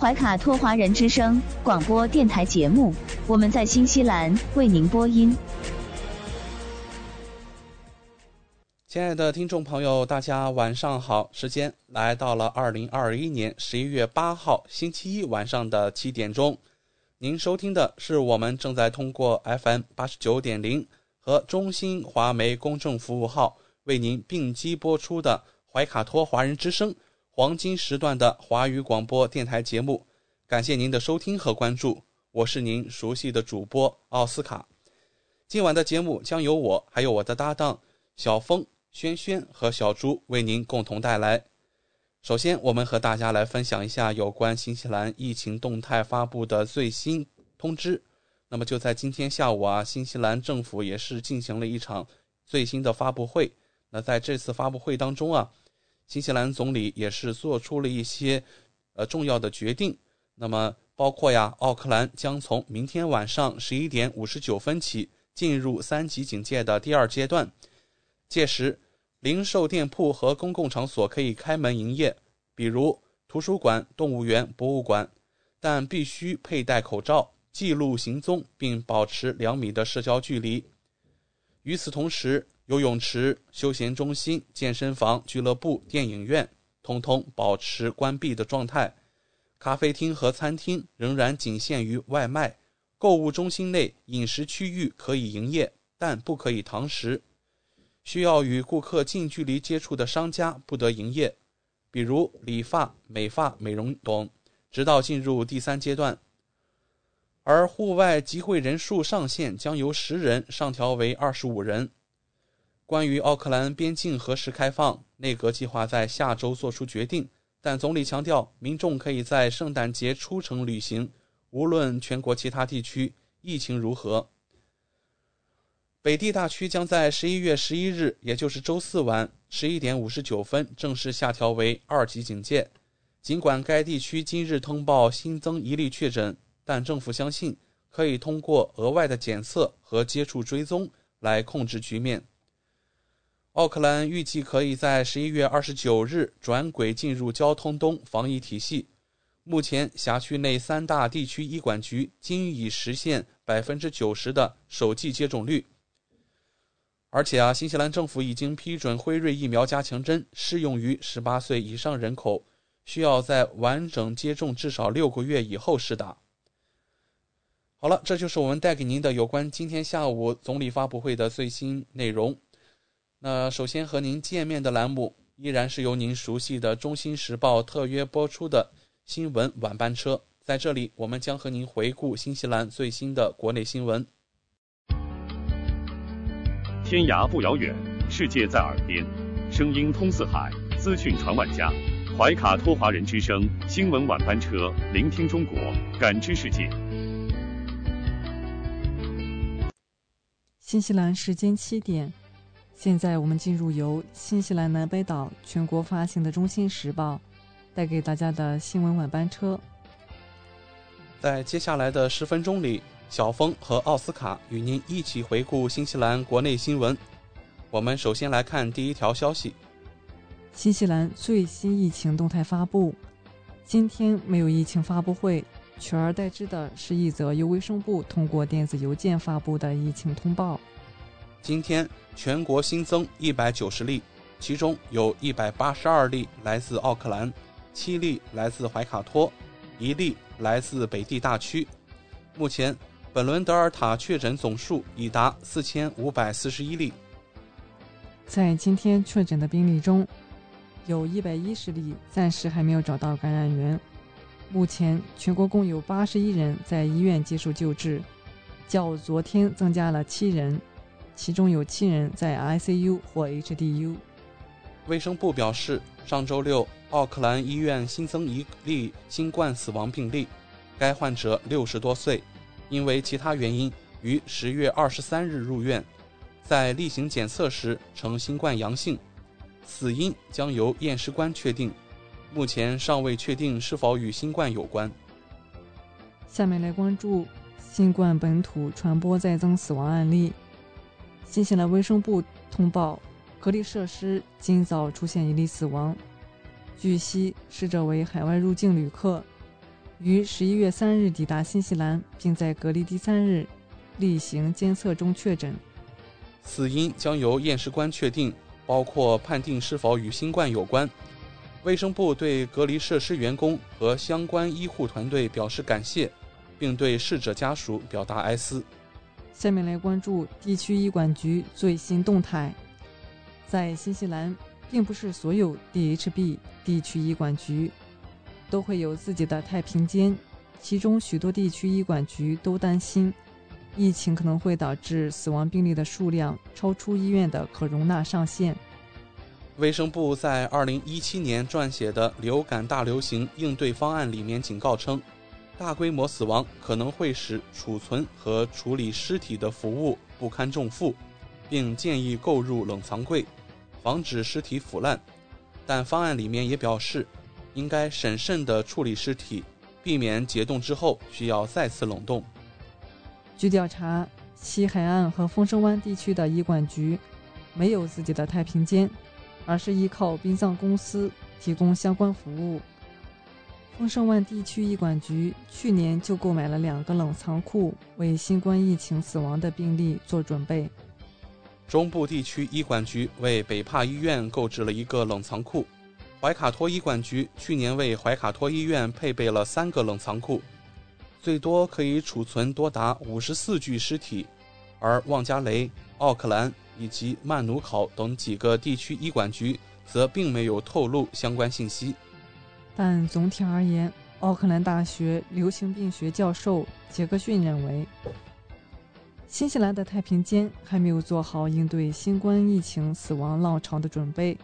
怀卡托华人之声广播电台节目，我们在新西兰为您播音。亲爱的听众朋友，大家晚上好！时间来到了二零二一年十一月八号星期一晚上的七点钟。您收听的是我们正在通过 FM 八十九点零和中新华媒公众服务号为您并机播出的怀卡托华人之声黄金时段的华语广播电台节目。感谢您的收听和关注，我是您熟悉的主播奥斯卡。今晚的节目将由我还有我的搭档小峰。轩轩和小朱为您共同带来。首先，我们和大家来分享一下有关新西兰疫情动态发布的最新通知。那么就在今天下午啊，新西兰政府也是进行了一场最新的发布会。那在这次发布会当中啊，新西兰总理也是做出了一些呃重要的决定。那么包括呀，奥克兰将从明天晚上十一点五十九分起进入三级警戒的第二阶段。届时，零售店铺和公共场所可以开门营业，比如图书馆、动物园、博物馆，但必须佩戴口罩、记录行踪，并保持两米的社交距离。与此同时，游泳池、休闲中心、健身房、俱乐部、电影院通通保持关闭的状态。咖啡厅和餐厅仍然仅限于外卖。购物中心内饮食区域可以营业，但不可以堂食。需要与顾客近距离接触的商家不得营业，比如理发、美发、美容等，直到进入第三阶段。而户外集会人数上限将由十人上调为二十五人。关于奥克兰边境何时开放，内阁计划在下周做出决定，但总理强调，民众可以在圣诞节出城旅行，无论全国其他地区疫情如何。北地大区将在十一月十一日，也就是周四晚十一点五十九分正式下调为二级警戒。尽管该地区今日通报新增一例确诊，但政府相信可以通过额外的检测和接触追踪来控制局面。奥克兰预计可以在十一月二十九日转轨进入交通东防疫体系。目前，辖区内三大地区医管局均已实现百分之九十的首剂接种率。而且啊，新西兰政府已经批准辉瑞疫苗加强针适用于十八岁以上人口，需要在完整接种至少六个月以后施打。好了，这就是我们带给您的有关今天下午总理发布会的最新内容。那首先和您见面的栏目依然是由您熟悉的《中新时报》特约播出的新闻晚班车，在这里我们将和您回顾新西兰最新的国内新闻。天涯不遥远，世界在耳边，声音通四海，资讯传万家。怀卡托华人之声新闻晚班车，聆听中国，感知世界。新西兰时间七点，现在我们进入由新西兰南北岛全国发行的《中新时报》带给大家的新闻晚班车。在接下来的十分钟里，小峰和奥斯卡与您一起回顾新西兰国内新闻。我们首先来看第一条消息：新西兰最新疫情动态发布。今天没有疫情发布会，取而代之的是一则由卫生部通过电子邮件发布的疫情通报。今天全国新增一百九十例，其中有一百八十二例来自奥克兰，七例来自怀卡托，一例来自北地大区。目前，本轮德尔塔确诊总数已达四千五百四十一例。在今天确诊的病例中，有一百一十例暂时还没有找到感染源。目前，全国共有八十一人在医院接受救治，较昨天增加了七人，其中有七人在 ICU 或 HDU。卫生部表示，上周六，奥克兰医院新增一例新冠死亡病例，该患者六十多岁，因为其他原因于十月二十三日入院，在例行检测时呈新冠阳性，死因将由验尸官确定。目前尚未确定是否与新冠有关。下面来关注新冠本土传播再增死亡案例。新西兰卫生部通报，隔离设施今早出现一例死亡。据悉，逝者为海外入境旅客，于十一月三日抵达新西兰，并在隔离第三日例行监测中确诊。死因将由验尸官确定，包括判定是否与新冠有关。卫生部对隔离设施员工和相关医护团队表示感谢，并对逝者家属表达哀思。下面来关注地区医管局最新动态。在新西兰，并不是所有 DHB 地区医管局都会有自己的太平间，其中许多地区医管局都担心疫情可能会导致死亡病例的数量超出医院的可容纳上限。卫生部在二零一七年撰写的流感大流行应对方案里面警告称，大规模死亡可能会使储存和处理尸体的服务不堪重负，并建议购入冷藏柜，防止尸体腐烂。但方案里面也表示，应该审慎地处理尸体，避免解冻之后需要再次冷冻。据调查，西海岸和丰盛湾地区的医管局没有自己的太平间。而是依靠殡葬公司提供相关服务。丰盛湾地区医管局去年就购买了两个冷藏库，为新冠疫情死亡的病例做准备。中部地区医管局为北帕医院购置了一个冷藏库。怀卡托医管局去年为怀卡托医院配备了三个冷藏库，最多可以储存多达五十四具尸体。而旺加雷、奥克兰。以及曼努考等几个地区医管局则并没有透露相关信息。但总体而言，奥克兰大学流行病学教授杰克逊认为，新西兰的太平间还没有做好应对新冠疫情死亡浪潮的准备。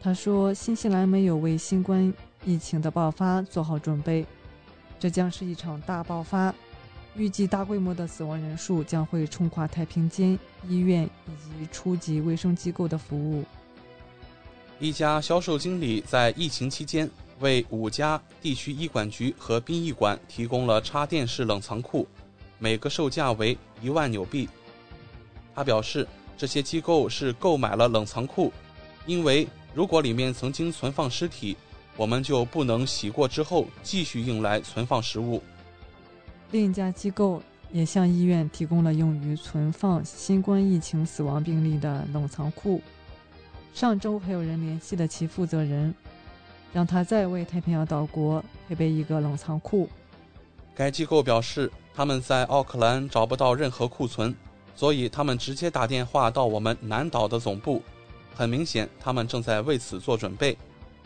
他说：“新西兰没有为新冠疫情的爆发做好准备，这将是一场大爆发。”预计大规模的死亡人数将会冲垮太平间、医院以及初级卫生机构的服务。一家销售经理在疫情期间为五家地区医管局和殡仪馆提供了插电式冷藏库，每个售价为一万纽币。他表示，这些机构是购买了冷藏库，因为如果里面曾经存放尸体，我们就不能洗过之后继续用来存放食物。另一家机构也向医院提供了用于存放新冠疫情死亡病例的冷藏库。上周还有人联系了其负责人，让他再为太平洋岛国配备一个冷藏库。该机构表示，他们在奥克兰找不到任何库存，所以他们直接打电话到我们南岛的总部。很明显，他们正在为此做准备，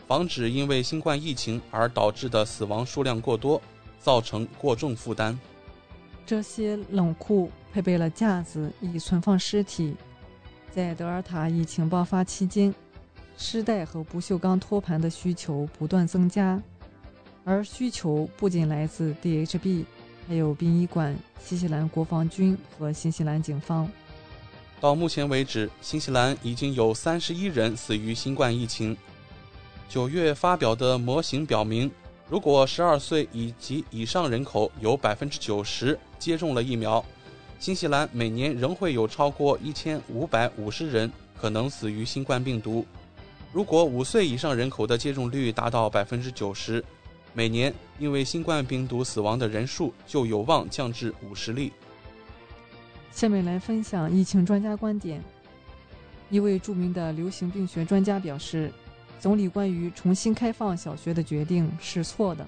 防止因为新冠疫情而导致的死亡数量过多。造成过重负担。这些冷库配备了架子，以存放尸体。在德尔塔疫情爆发期间，尸袋和不锈钢托盘的需求不断增加，而需求不仅来自 DHB，还有殡仪馆、新西兰国防军和新西兰警方。到目前为止，新西兰已经有三十一人死于新冠疫情。九月发表的模型表明。如果十二岁以及以上人口有百分之九十接种了疫苗，新西兰每年仍会有超过一千五百五十人可能死于新冠病毒。如果五岁以上人口的接种率达到百分之九十，每年因为新冠病毒死亡的人数就有望降至五十例。下面来分享疫情专家观点。一位著名的流行病学专家表示。总理关于重新开放小学的决定是错的。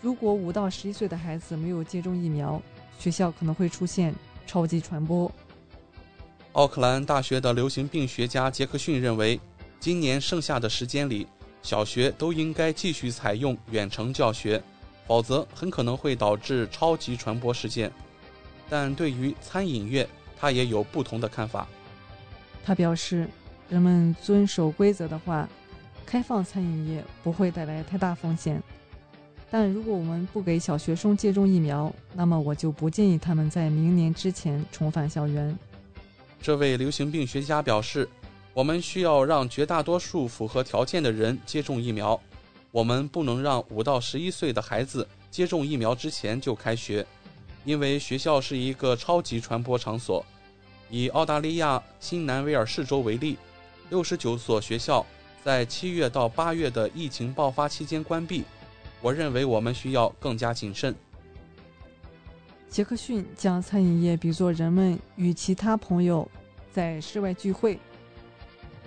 如果五到十一岁的孩子没有接种疫苗，学校可能会出现超级传播。奥克兰大学的流行病学家杰克逊认为，今年剩下的时间里，小学都应该继续采用远程教学，否则很可能会导致超级传播事件。但对于餐饮业，他也有不同的看法。他表示，人们遵守规则的话，开放餐饮业不会带来太大风险。但如果我们不给小学生接种疫苗，那么我就不建议他们在明年之前重返校园。这位流行病学家表示，我们需要让绝大多数符合条件的人接种疫苗。我们不能让五到十一岁的孩子接种疫苗之前就开学，因为学校是一个超级传播场所。以澳大利亚新南威尔士州为例，六十九所学校在七月到八月的疫情爆发期间关闭。我认为我们需要更加谨慎。杰克逊将餐饮业比作人们与其他朋友在室外聚会，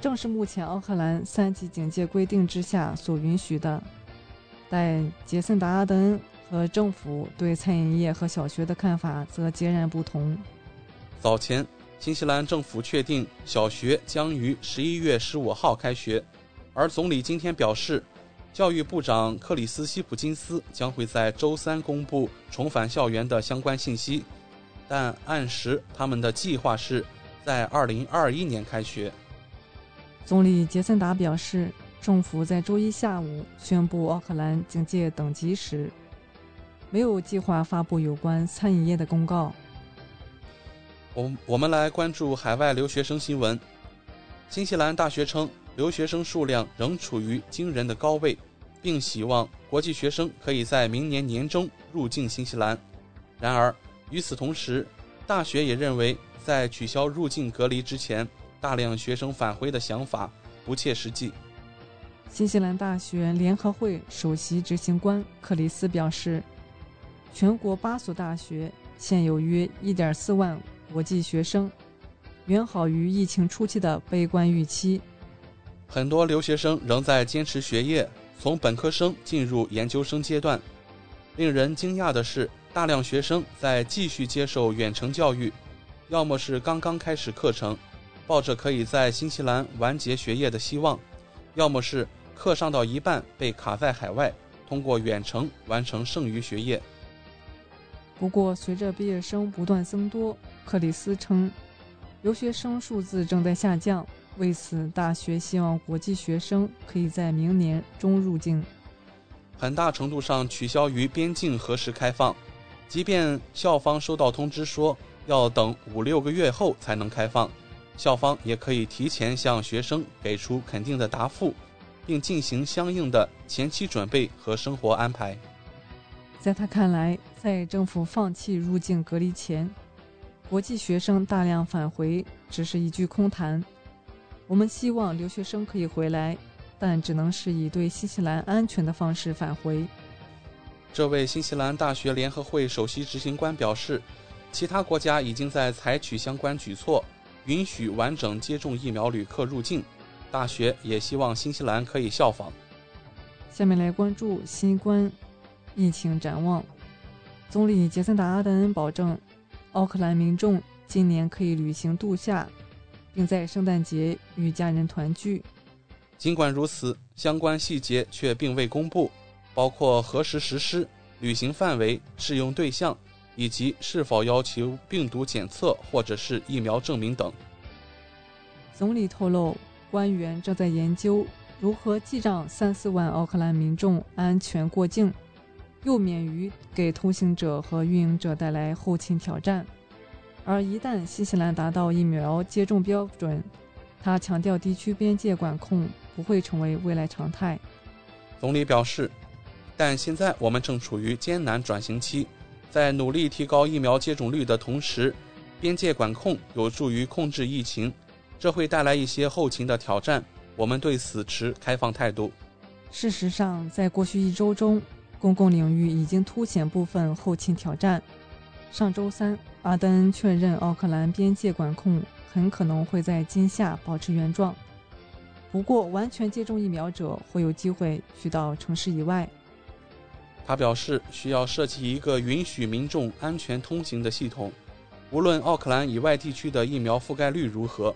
正是目前奥克兰三级警戒规定之下所允许的。但杰森·达阿登和政府对餐饮业和小学的看法则截然不同。早前，新西兰政府确定小学将于十一月十五号开学，而总理今天表示。教育部长克里斯·希普金斯将会在周三公布重返校园的相关信息，但按时他们的计划是在2021年开学。总理杰森达表示，政府在周一下午宣布奥克兰警戒等级时，没有计划发布有关餐饮业的公告。我我们来关注海外留学生新闻。新西兰大学称。留学生数量仍处于惊人的高位，并希望国际学生可以在明年年中入境新西兰。然而，与此同时，大学也认为在取消入境隔离之前，大量学生返回的想法不切实际。新西兰大学联合会首席执行官克里斯表示，全国八所大学现有约1.4万国际学生，远好于疫情初期的悲观预期。很多留学生仍在坚持学业，从本科生进入研究生阶段。令人惊讶的是，大量学生在继续接受远程教育，要么是刚刚开始课程，抱着可以在新西兰完结学业的希望；要么是课上到一半被卡在海外，通过远程完成剩余学业。不过，随着毕业生不断增多，克里斯称，留学生数字正在下降。为此，大学希望国际学生可以在明年中入境。很大程度上取消于边境何时开放，即便校方收到通知说要等五六个月后才能开放，校方也可以提前向学生给出肯定的答复，并进行相应的前期准备和生活安排。在他看来，在政府放弃入境隔离前，国际学生大量返回只是一句空谈。我们希望留学生可以回来，但只能是以对新西兰安全的方式返回。这位新西兰大学联合会首席执行官表示，其他国家已经在采取相关举措，允许完整接种疫苗旅客入境。大学也希望新西兰可以效仿。下面来关注新冠疫情展望。总理杰森达阿德恩保证，奥克兰民众今年可以旅行度假。并在圣诞节与家人团聚。尽管如此，相关细节却并未公布，包括何时实施、旅行范围、适用对象，以及是否要求病毒检测或者是疫苗证明等。总理透露，官员正在研究如何记账三四万奥克兰民众安全过境，又免于给通行者和运营者带来后勤挑战。而一旦新西兰达到疫苗接种标准，他强调地区边界管控不会成为未来常态。总理表示，但现在我们正处于艰难转型期，在努力提高疫苗接种率的同时，边界管控有助于控制疫情，这会带来一些后勤的挑战。我们对此持开放态度。事实上，在过去一周中，公共领域已经凸显部分后勤挑战。上周三。阿登确认，奥克兰边界管控很可能会在今夏保持原状。不过，完全接种疫苗者会有机会去到城市以外。他表示，需要设计一个允许民众安全通行的系统，无论奥克兰以外地区的疫苗覆盖率如何。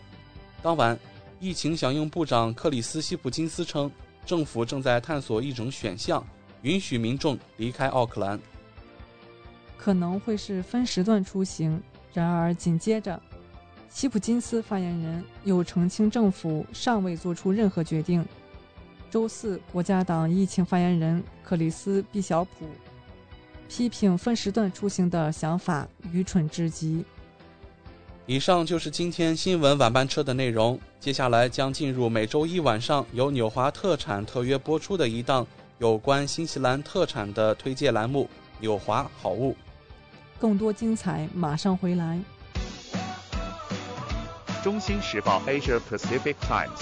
当晚，疫情响应部长克里斯西普金斯称，政府正在探索一种选项，允许民众离开奥克兰。可能会是分时段出行。然而紧接着，西普金斯发言人又澄清，政府尚未做出任何决定。周四，国家党疫情发言人克里斯·毕晓普批评分时段出行的想法愚蠢至极。以上就是今天新闻晚班车的内容。接下来将进入每周一晚上由纽华特产特约播出的一档有关新西兰特产的推介栏目——纽华好物。更多精彩马上回来。中新时报 Asia Pacific Times，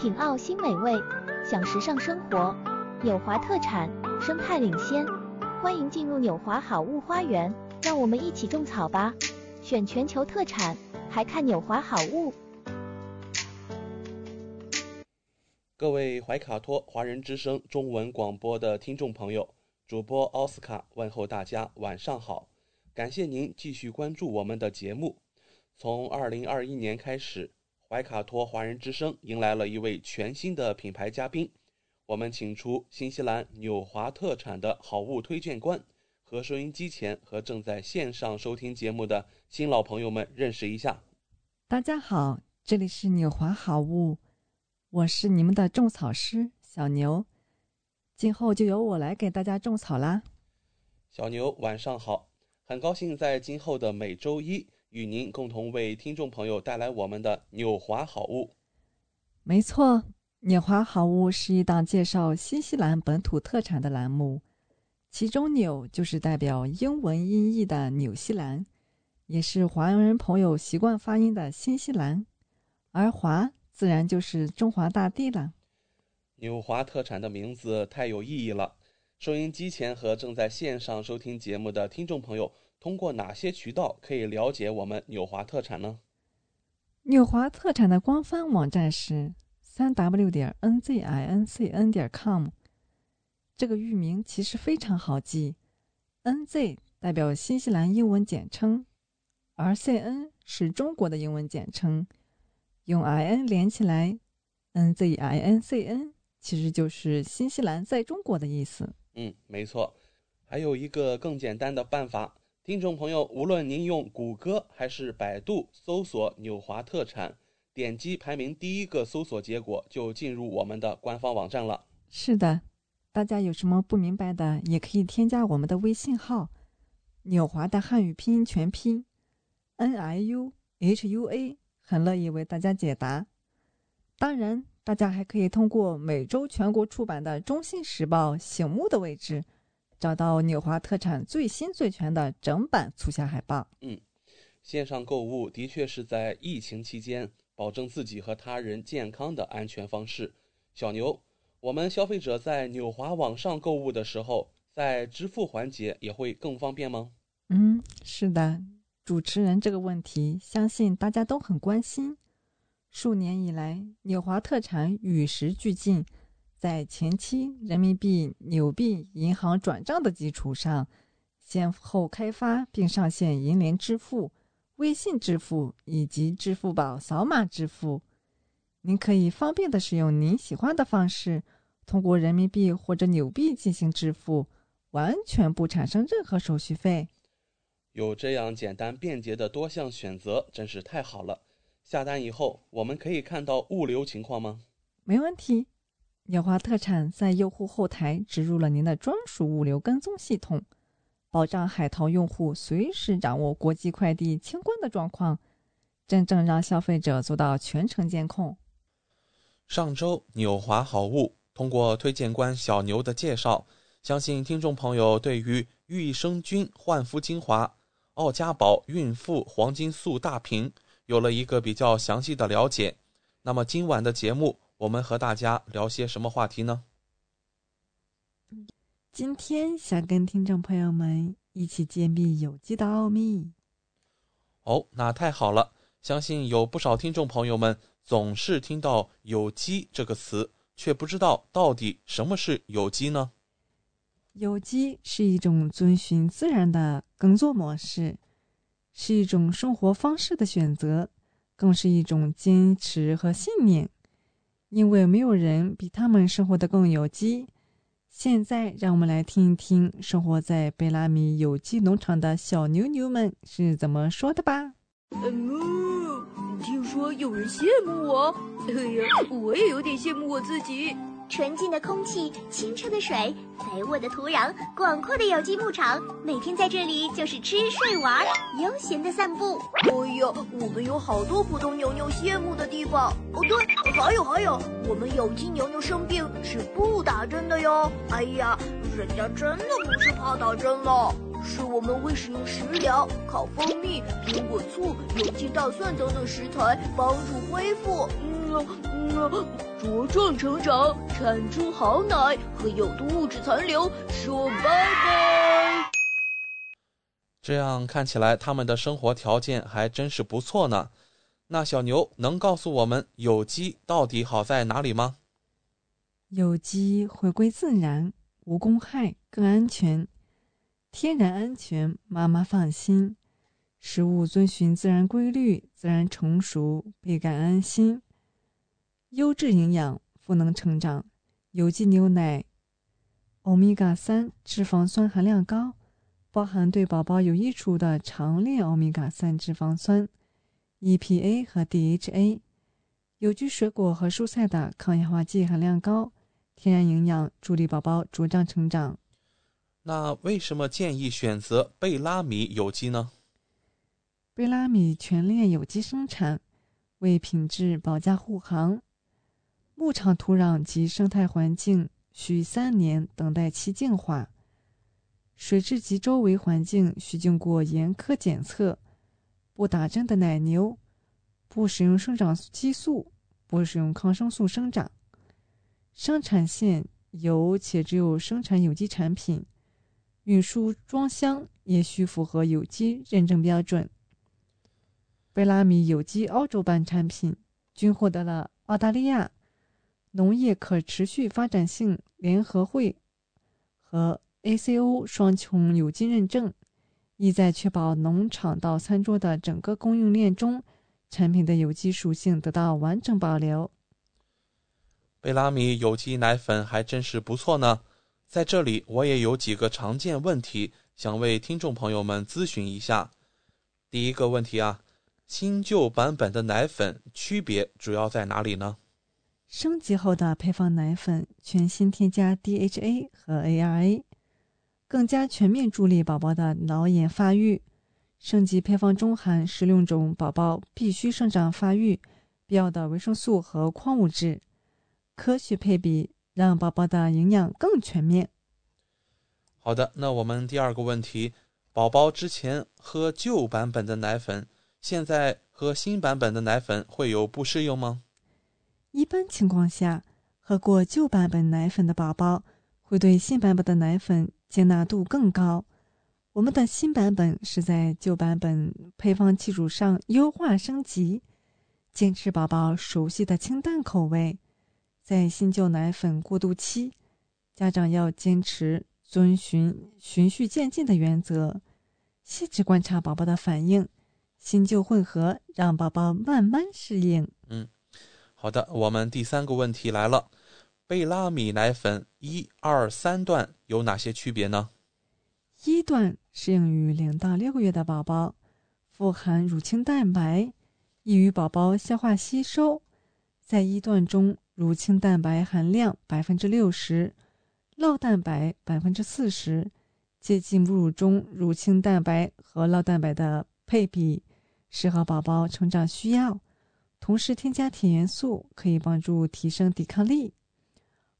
品澳新美味，享时尚生活。纽华特产，生态领先，欢迎进入纽华好物花园，让我们一起种草吧！选全球特产，还看纽华好物。各位怀卡托华人之声中文广播的听众朋友。主播奥斯卡问候大家，晚上好！感谢您继续关注我们的节目。从二零二一年开始，怀卡托华人之声迎来了一位全新的品牌嘉宾。我们请出新西兰纽华特产的好物推荐官，和收音机前和正在线上收听节目的新老朋友们认识一下。大家好，这里是纽华好物，我是你们的种草师小牛。今后就由我来给大家种草啦。小牛晚上好，很高兴在今后的每周一与您共同为听众朋友带来我们的纽华好物。没错，纽华好物是一档介绍新西兰本土特产的栏目，其中“纽”就是代表英文音译的纽西兰，也是华人朋友习惯发音的新西兰，而“华”自然就是中华大地了。纽华特产的名字太有意义了。收音机前和正在线上收听节目的听众朋友，通过哪些渠道可以了解我们纽华特产呢？纽华特产的官方网站是三 w 点 n z i n c n 点 com。这个域名其实非常好记，n z 代表新西兰英文简称，而 c n 是中国的英文简称，用 i n 连起来，n z i n c n。其实就是新西兰在中国的意思。嗯，没错。还有一个更简单的办法，听众朋友，无论您用谷歌还是百度搜索“纽华特产”，点击排名第一个搜索结果，就进入我们的官方网站了。是的，大家有什么不明白的，也可以添加我们的微信号“纽华”的汉语拼音全拼 “n i u h u a”，很乐意为大家解答。当然。大家还可以通过每周全国出版的《中信时报》醒目的位置，找到纽华特产最新最全的整版促销海报。嗯，线上购物的确是在疫情期间保证自己和他人健康的安全方式。小牛，我们消费者在纽华网上购物的时候，在支付环节也会更方便吗？嗯，是的，主持人这个问题，相信大家都很关心。数年以来，纽华特产与时俱进，在前期人民币、纽币银行转账的基础上，先后开发并上线银联支付、微信支付以及支付宝扫码支付。您可以方便的使用您喜欢的方式，通过人民币或者纽币进行支付，完全不产生任何手续费。有这样简单便捷的多项选择，真是太好了。下单以后，我们可以看到物流情况吗？没问题，纽华特产在用户后台植入了您的专属物流跟踪系统，保障海淘用户随时掌握国际快递清关的状况，真正让消费者做到全程监控。上周纽华好物通过推荐官小牛的介绍，相信听众朋友对于益生菌焕肤精华、奥佳宝孕妇黄金素大瓶有了一个比较详细的了解。那么今晚的节目，我们和大家聊些什么话题呢？今天想跟听众朋友们一起揭秘有机的奥秘。哦，那太好了！相信有不少听众朋友们总是听到“有机”这个词，却不知道到底什么是有机呢？有机是一种遵循自然的耕作模式，是一种生活方式的选择，更是一种坚持和信念。因为没有人比他们生活的更有机。现在，让我们来听一听生活在贝拉米有机农场的小牛牛们是怎么说的吧。嗯，听说有人羡慕我，哎呀，我也有点羡慕我自己。纯净的空气，清澈的水，肥沃的土壤，广阔的有机牧场，每天在这里就是吃睡玩，悠闲的散步。哎呀，我们有好多普通牛牛羡慕的地方。哦，对，还有还有，我们有机牛牛生病是不打针的哟。哎呀，人家真的不是怕打针了。是我们会使用食疗，烤蜂蜜、苹果醋、有机大蒜等等食材帮助恢复，嗯嗯，茁壮成长，产出好奶和有毒物质残留，说拜拜。这样看起来，他们的生活条件还真是不错呢。那小牛能告诉我们有机到底好在哪里吗？有机回归自然，无公害，更安全。天然安全，妈妈放心；食物遵循自然规律，自然成熟，倍感安心。优质营养，赋能成长。有机牛奶，欧米伽三脂肪酸含量高，包含对宝宝有益处的长链欧米伽三脂肪酸、EPA 和 DHA。有机水果和蔬菜的抗氧化剂含量高，天然营养，助力宝宝茁壮成长。那为什么建议选择贝拉米有机呢？贝拉米全链有机生产，为品质保驾护航。牧场土壤及生态环境需三年等待其净化，水质及周围环境需经过严苛检测。不打针的奶牛，不使用生长激素，不使用抗生素生长。生产线有且只有生产有机产品。运输装箱也需符合有机认证标准。贝拉米有机澳洲版产品均获得了澳大利亚农业可持续发展性联合会和 ACO 双重有机认证，意在确保农场到餐桌的整个供应链中，产品的有机属性得到完整保留。贝拉米有机奶粉还真是不错呢。在这里，我也有几个常见问题，想为听众朋友们咨询一下。第一个问题啊，新旧版本的奶粉区别主要在哪里呢？升级后的配方奶粉全新添加 DHA 和 ARA，更加全面助力宝宝的脑眼发育。升级配方中含十六种宝宝必须生长发育必要的维生素和矿物质，科学配比。让宝宝的营养更全面。好的，那我们第二个问题：宝宝之前喝旧版本的奶粉，现在喝新版本的奶粉会有不适应吗？一般情况下，喝过旧版本奶粉的宝宝会对新版本的奶粉接纳度更高。我们的新版本是在旧版本配方基础上优化升级，坚持宝宝熟悉的清淡口味。在新旧奶粉过渡期，家长要坚持遵循循序渐进的原则，细致观察宝宝的反应，新旧混合，让宝宝慢慢适应。嗯，好的，我们第三个问题来了：贝拉米奶粉一二三段有哪些区别呢？一段适用于零到六个月的宝宝，富含乳清蛋白，易于宝宝消化吸收，在一段中。乳清蛋白含量百分之六十，酪蛋白百分之四十，接近母乳中乳清蛋白和酪蛋白的配比，适合宝宝成长需要。同时添加铁元素，可以帮助提升抵抗力。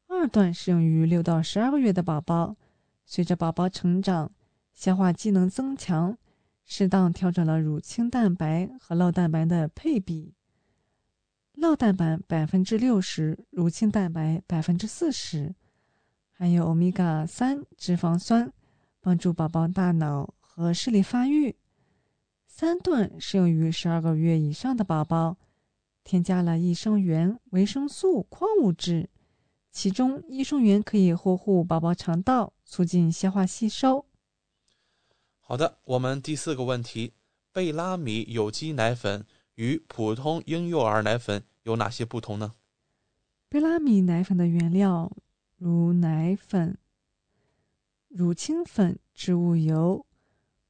二段适用于六到十二个月的宝宝，随着宝宝成长，消化机能增强，适当调整了乳清蛋白和酪蛋白的配比，酪蛋白百分之六十，乳清蛋白百分之四十，还有欧米伽三脂肪酸，帮助宝宝大脑和视力发育。三顿适用于十二个月以上的宝宝，添加了益生元、维生素、矿物质。其中，益生元可以呵护宝宝肠道，促进消化吸收。好的，我们第四个问题：贝拉米有机奶粉与普通婴幼儿奶粉有哪些不同呢？贝拉米奶粉的原料如奶粉、乳清粉、植物油、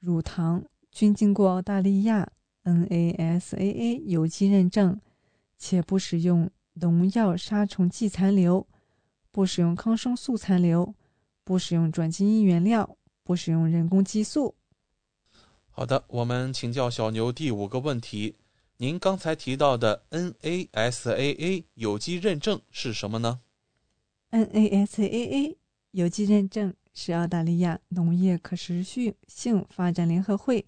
乳糖。均经过澳大利亚 NASAA 有机认证，且不使用农药杀虫剂残留，不使用抗生素残留，不使用转基因原料，不使用人工激素。好的，我们请教小牛第五个问题：您刚才提到的 NASAA 有机认证是什么呢？NASAA 有机认证是澳大利亚农业可持续性发展联合会。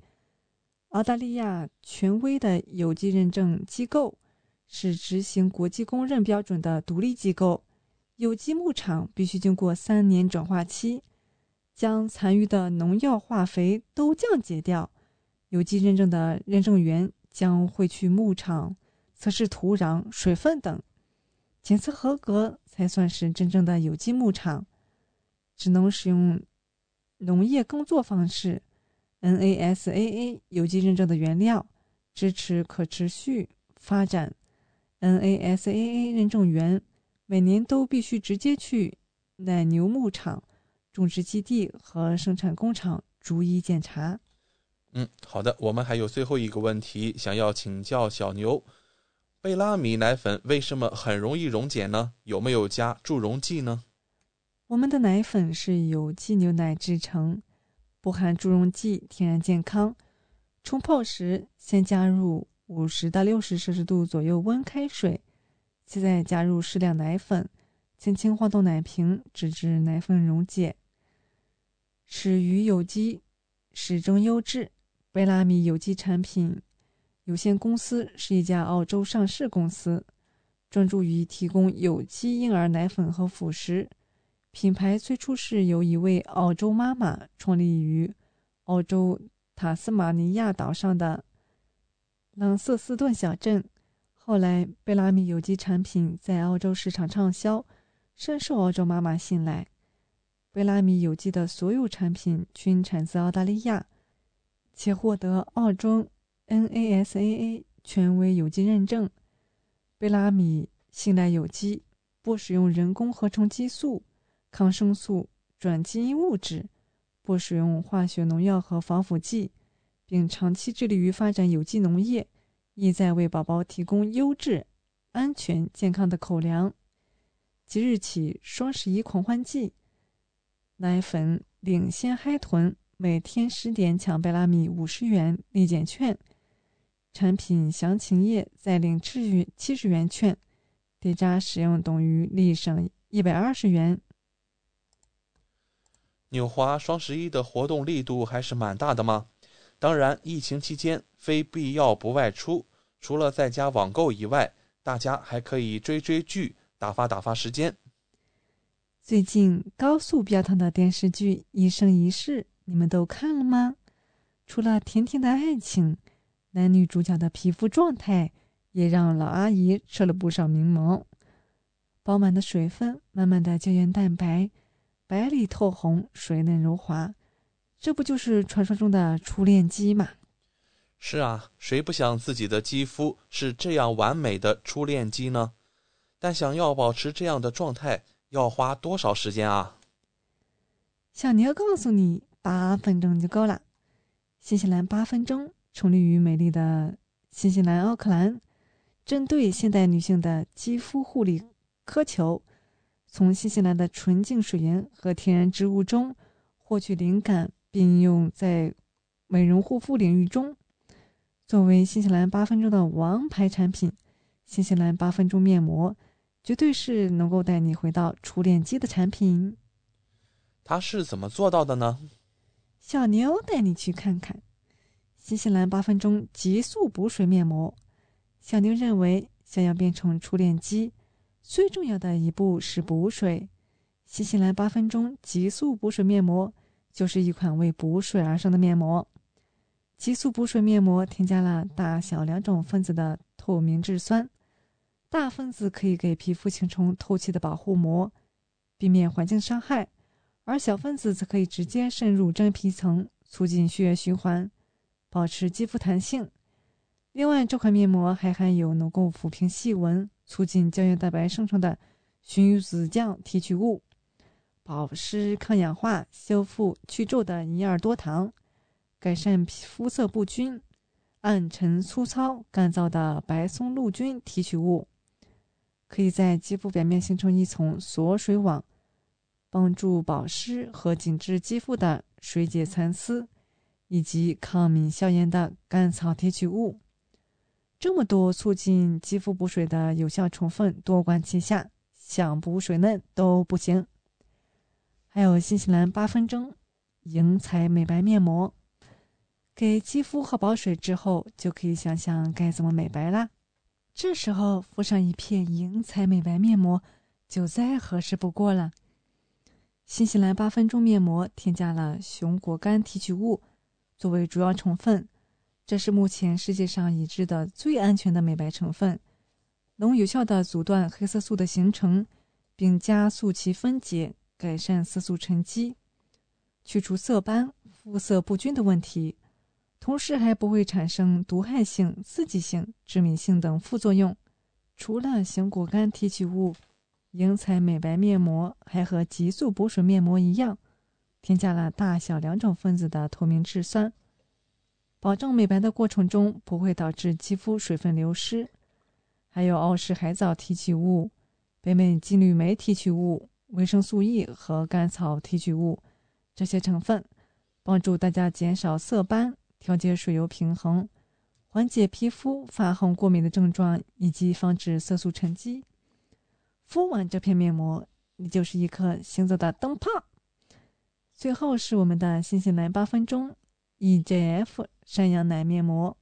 澳大利亚权威的有机认证机构是执行国际公认标准的独立机构。有机牧场必须经过三年转化期，将残余的农药、化肥都降解掉。有机认证的认证员将会去牧场测试土壤、水分等，检测合格才算是真正的有机牧场。只能使用农业耕作方式。NASAA 有机认证的原料支持可持续发展。NASAA 认证员每年都必须直接去奶牛牧场、种植基地和生产工厂逐一检查。嗯，好的，我们还有最后一个问题想要请教小牛：贝拉米奶粉为什么很容易溶解呢？有没有加助溶剂呢？我们的奶粉是有机牛奶制成。不含助溶剂，天然健康。冲泡时，先加入五十到六十摄氏度左右温开水，现在加入适量奶粉，轻轻晃动奶瓶，直至奶粉溶解。始于有机，始终优质。贝拉米有机产品有限公司是一家澳洲上市公司，专注于提供有机婴儿奶粉和辅食。品牌最初是由一位澳洲妈妈创立于澳洲塔斯马尼亚岛上的朗瑟斯顿小镇。后来，贝拉米有机产品在澳洲市场畅销，深受澳洲妈妈信赖。贝拉米有机的所有产品均产自澳大利亚，且获得澳洲 NASAA 权威有机认证。贝拉米信赖有机，不使用人工合成激素。抗生素、转基因物质，不使用化学农药和防腐剂，并长期致力于发展有机农业，意在为宝宝提供优质、安全、健康的口粮。即日起，双十一狂欢季，奶粉领先嗨豚，每天十点抢贝拉米五十元立减券，产品详情页再领七元七十元券，叠加使用等于立省一百二十元。纽华双十一的活动力度还是蛮大的吗？当然，疫情期间非必要不外出，除了在家网购以外，大家还可以追追剧，打发打发时间。最近高速飙腾的电视剧《一生一世》，你们都看了吗？除了甜甜的爱情，男女主角的皮肤状态也让老阿姨吃了不少柠檬。饱满的水分，满满的胶原蛋白。白里透红，水嫩柔滑，这不就是传说中的初恋肌吗？是啊，谁不想自己的肌肤是这样完美的初恋肌呢？但想要保持这样的状态，要花多少时间啊？小牛告诉你，八分钟就够了。新西兰八分钟，成立于美丽的新西兰奥克兰，针对现代女性的肌肤护理苛求。从新西兰的纯净水源和天然植物中获取灵感，并应用在美容护肤领域中。作为新西兰八分钟的王牌产品，新西兰八分钟面膜绝对是能够带你回到初恋肌的产品。它是怎么做到的呢？小牛带你去看看新西兰八分钟急速补水面膜。小牛认为，想要变成初恋肌，最重要的一步是补水。新西兰八分钟急速补水面膜就是一款为补水而生的面膜。极速补水面膜添加了大小两种分子的透明质酸，大分子可以给皮肤形成透气的保护膜，避免环境伤害。而小分子则可以直接渗入真皮层，促进血液循环，保持肌肤弹性。另外，这款面膜还含有能够抚平细纹、促进胶原蛋白生成的鲟鱼子酱提取物，保湿、抗氧化、修复、去皱的银耳多糖，改善肤色不均、暗沉、粗糙、干燥的白松露菌提取物，可以在肌肤表面形成一层锁水网。帮助保湿和紧致肌肤的水解蚕丝，以及抗敏消炎的甘草提取物，这么多促进肌肤补水的有效成分多管齐下，想补水嫩都不行。还有新西兰八分钟莹彩美白面膜，给肌肤喝饱水之后，就可以想想该怎么美白啦。这时候敷上一片莹彩美白面膜，就再合适不过了。新西兰八分钟面膜添加了熊果苷提取物作为主要成分，这是目前世界上已知的最安全的美白成分，能有效的阻断黑色素的形成，并加速其分解，改善色素沉积，去除色斑、肤色不均的问题，同时还不会产生毒害性、刺激性、致敏性等副作用。除了熊果苷提取物。莹彩美白面膜还和极速补水面膜一样，添加了大小两种分子的透明质酸，保证美白的过程中不会导致肌肤水分流失。还有奥氏海藻提取物、北美金缕梅提取物、维生素 E 和甘草提取物这些成分，帮助大家减少色斑、调节水油平衡、缓解皮肤发红过敏的症状，以及防止色素沉积。敷完这片面膜，你就是一颗行走的灯泡。最后是我们的新西兰八分钟 EJF 山羊奶面膜，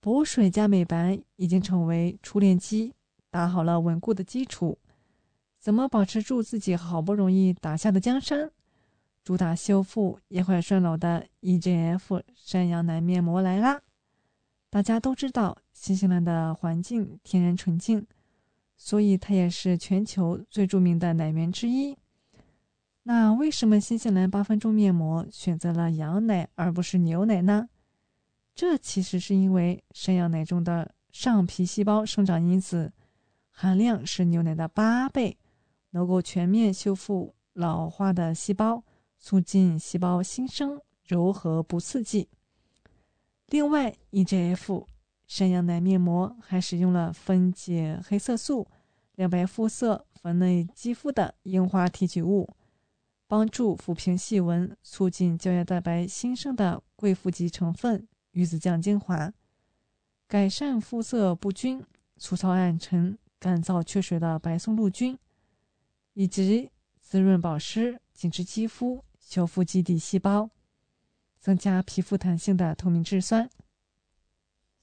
补水加美白已经成为初恋肌打好了稳固的基础。怎么保持住自己好不容易打下的江山？主打修复延缓衰老的 EJF 山羊奶面膜来啦！大家都知道，新西兰的环境天然纯净。所以它也是全球最著名的奶源之一。那为什么新西兰八分钟面膜选择了羊奶而不是牛奶呢？这其实是因为山羊奶中的上皮细胞生长因子含量是牛奶的八倍，能够全面修复老化的细胞，促进细胞新生，柔和不刺激。另外，EGF。山羊奶面膜还使用了分解黑色素、亮白肤色、粉嫩肌肤的樱花提取物，帮助抚平细纹、促进胶原蛋白新生的贵妇级成分鱼子酱精华，改善肤色不均、粗糙暗沉、干燥缺水的白松露菌，以及滋润保湿、紧致肌肤、修复基底细胞、增加皮肤弹性的透明质酸。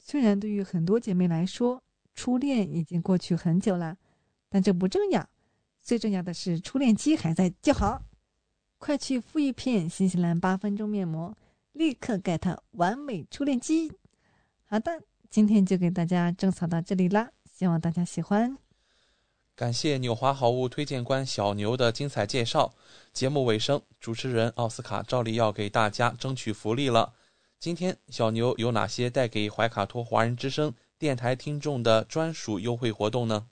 虽然对于很多姐妹来说，初恋已经过去很久了，但这不重要，最重要的是初恋肌还在就好。快去敷一片新西兰八分钟面膜，立刻 get 完美初恋肌。好的，今天就给大家种草到这里啦，希望大家喜欢。感谢纽华好物推荐官小牛的精彩介绍。节目尾声，主持人奥斯卡照例要给大家争取福利了。今天小牛有哪些带给怀卡托华人之声电台听众的专属优惠活动呢？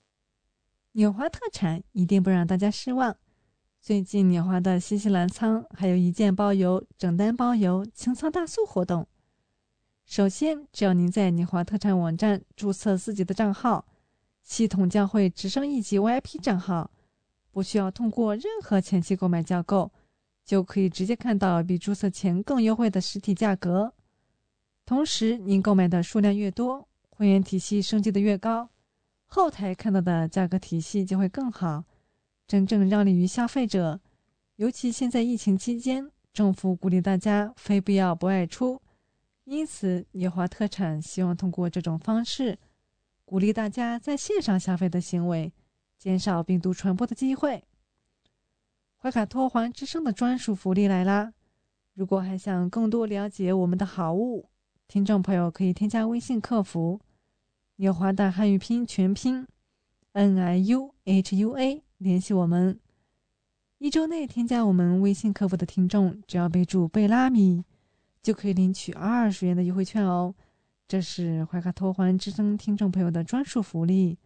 纽华特产一定不让大家失望。最近纽华的新西兰仓还有一件包邮、整单包邮清仓大促活动。首先，只要您在纽华特产网站注册自己的账号，系统将会直升一级 VIP 账号，不需要通过任何前期购买交购。就可以直接看到比注册前更优惠的实体价格。同时，您购买的数量越多，会员体系升级的越高，后台看到的价格体系就会更好，真正让利于消费者，尤其现在疫情期间，政府鼓励大家非必要不外出，因此纽华特产希望通过这种方式，鼓励大家在线上消费的行为，减少病毒传播的机会。怀卡托环之声的专属福利来啦！如果还想更多了解我们的好物，听众朋友可以添加微信客服“纽华”的汉语拼音全拼 “n i u h u a” 联系我们。一周内添加我们微信客服的听众，只要备注“贝拉米”，就可以领取二十元的优惠券哦。这是怀卡托环之声听众朋友的专属福利，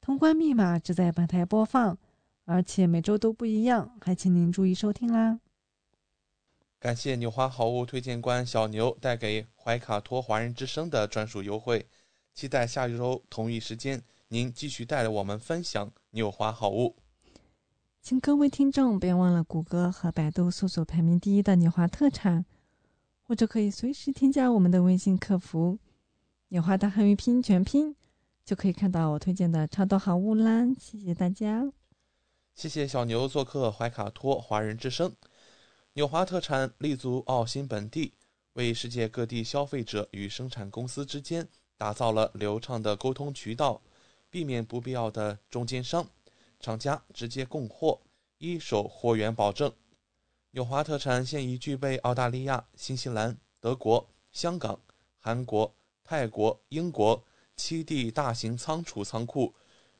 通关密码只在本台播放，而且每周都不一样，还请您注意收听啦。感谢纽华好物推荐官小牛带给怀卡托华人之声的专属优惠，期待下一周同一时间您继续带着我们分享纽华好物。请各位听众别忘了谷歌和百度搜索排名第一的纽华特产，或者可以随时添加我们的微信客服“纽华的汉语拼音全拼”，就可以看到我推荐的超多好物啦！谢谢大家，谢谢小牛做客怀卡托华人之声。纽华特产立足澳新本地，为世界各地消费者与生产公司之间打造了流畅的沟通渠道，避免不必要的中间商，厂家直接供货，一手货源保证。纽华特产现已具备澳大利亚、新西兰、德国、香港、韩国、泰国、英国七地大型仓储仓库，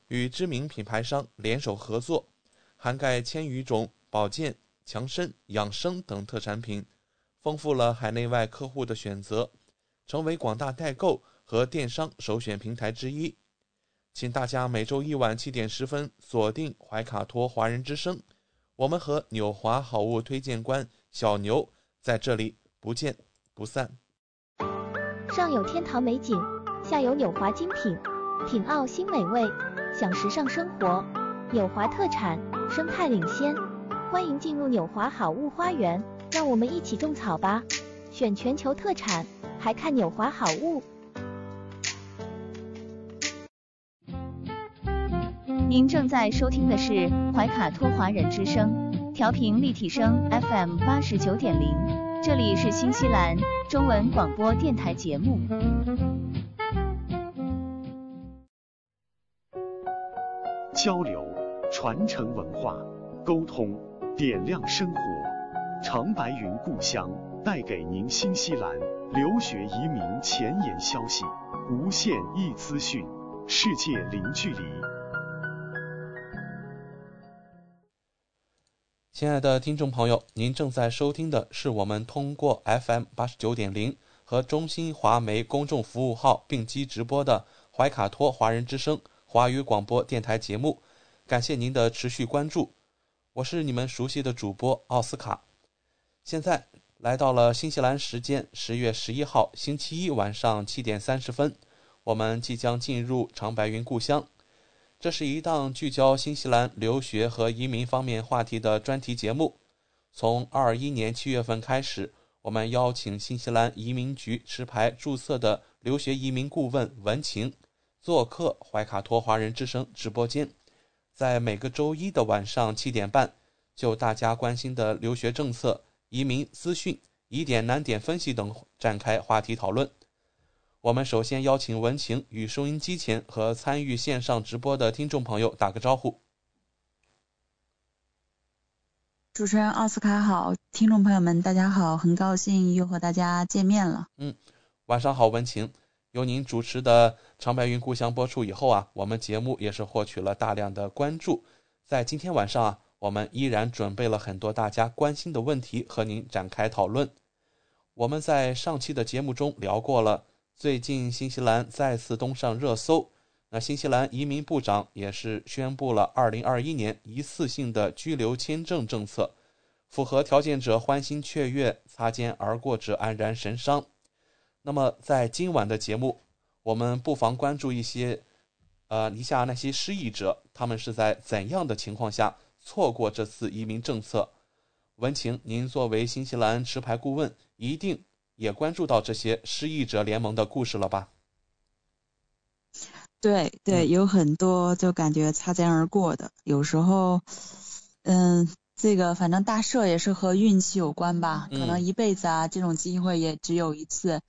与知名品牌商联手合作，涵盖千余种保健。强身养生等特产品，丰富了海内外客户的选择，成为广大代购和电商首选平台之一。请大家每周一晚七点十分锁定怀卡托华人之声，我们和纽华好物推荐官小牛在这里不见不散。上有天堂美景，下有纽华精品，品澳新美味，享时尚生活。纽华特产，生态领先。欢迎进入纽华好物花园，让我们一起种草吧！选全球特产，还看纽华好物。您正在收听的是怀卡托华人之声，调频立体声 FM 八十九点零，这里是新西兰中文广播电台节目。交流，传承文化，沟通。点亮生活，长白云故乡带给您新西兰留学移民前沿消息，无限易资讯，世界零距离。亲爱的听众朋友，您正在收听的是我们通过 FM 八十九点零和中新华媒公众服务号并机直播的怀卡托华人之声华语广播电台节目，感谢您的持续关注。我是你们熟悉的主播奥斯卡，现在来到了新西兰时间十月十一号星期一晚上七点三十分，我们即将进入长白云故乡。这是一档聚焦新西兰留学和移民方面话题的专题节目。从二一年七月份开始，我们邀请新西兰移民局持牌注册的留学移民顾问文晴做客怀卡托华人之声直播间。在每个周一的晚上七点半，就大家关心的留学政策、移民资讯、疑点难点分析等展开话题讨论。我们首先邀请文晴与收音机前和参与线上直播的听众朋友打个招呼。主持人奥斯卡好，听众朋友们大家好，很高兴又和大家见面了。嗯，晚上好，文晴。由您主持的《长白云故乡》播出以后啊，我们节目也是获取了大量的关注。在今天晚上啊，我们依然准备了很多大家关心的问题和您展开讨论。我们在上期的节目中聊过了，最近新西兰再次登上热搜。那新西兰移民部长也是宣布了2021年一次性的居留签证政策，符合条件者欢欣雀跃，擦肩而过者黯然神伤。那么，在今晚的节目，我们不妨关注一些，呃，以下那些失意者，他们是在怎样的情况下错过这次移民政策？文晴，您作为新西兰持牌顾问，一定也关注到这些失意者联盟的故事了吧？对对，有很多就感觉擦肩而过的，有时候，嗯，这个反正大赦也是和运气有关吧，可能嗯一辈子啊这种机会也只有一次。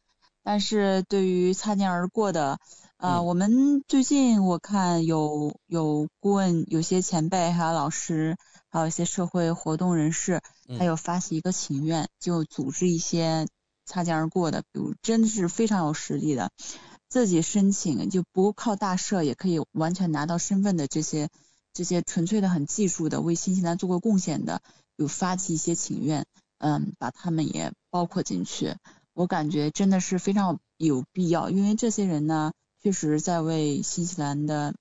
但是对于擦肩而过的，呃，嗯我们最近我看有有顾问，有些前辈还有老师，还有一些社会活动人士，嗯还有发起一个请愿，就组织一些擦肩而过的，比如真的是非常有实力的，自己申请就不靠大社也可以完全拿到身份的这些这些纯粹的很技术的为新西兰做过贡献的，有发起一些请愿，嗯，把他们也包括进去。我感觉真的是非常有必要，因为这些人呢，确实在为新西兰的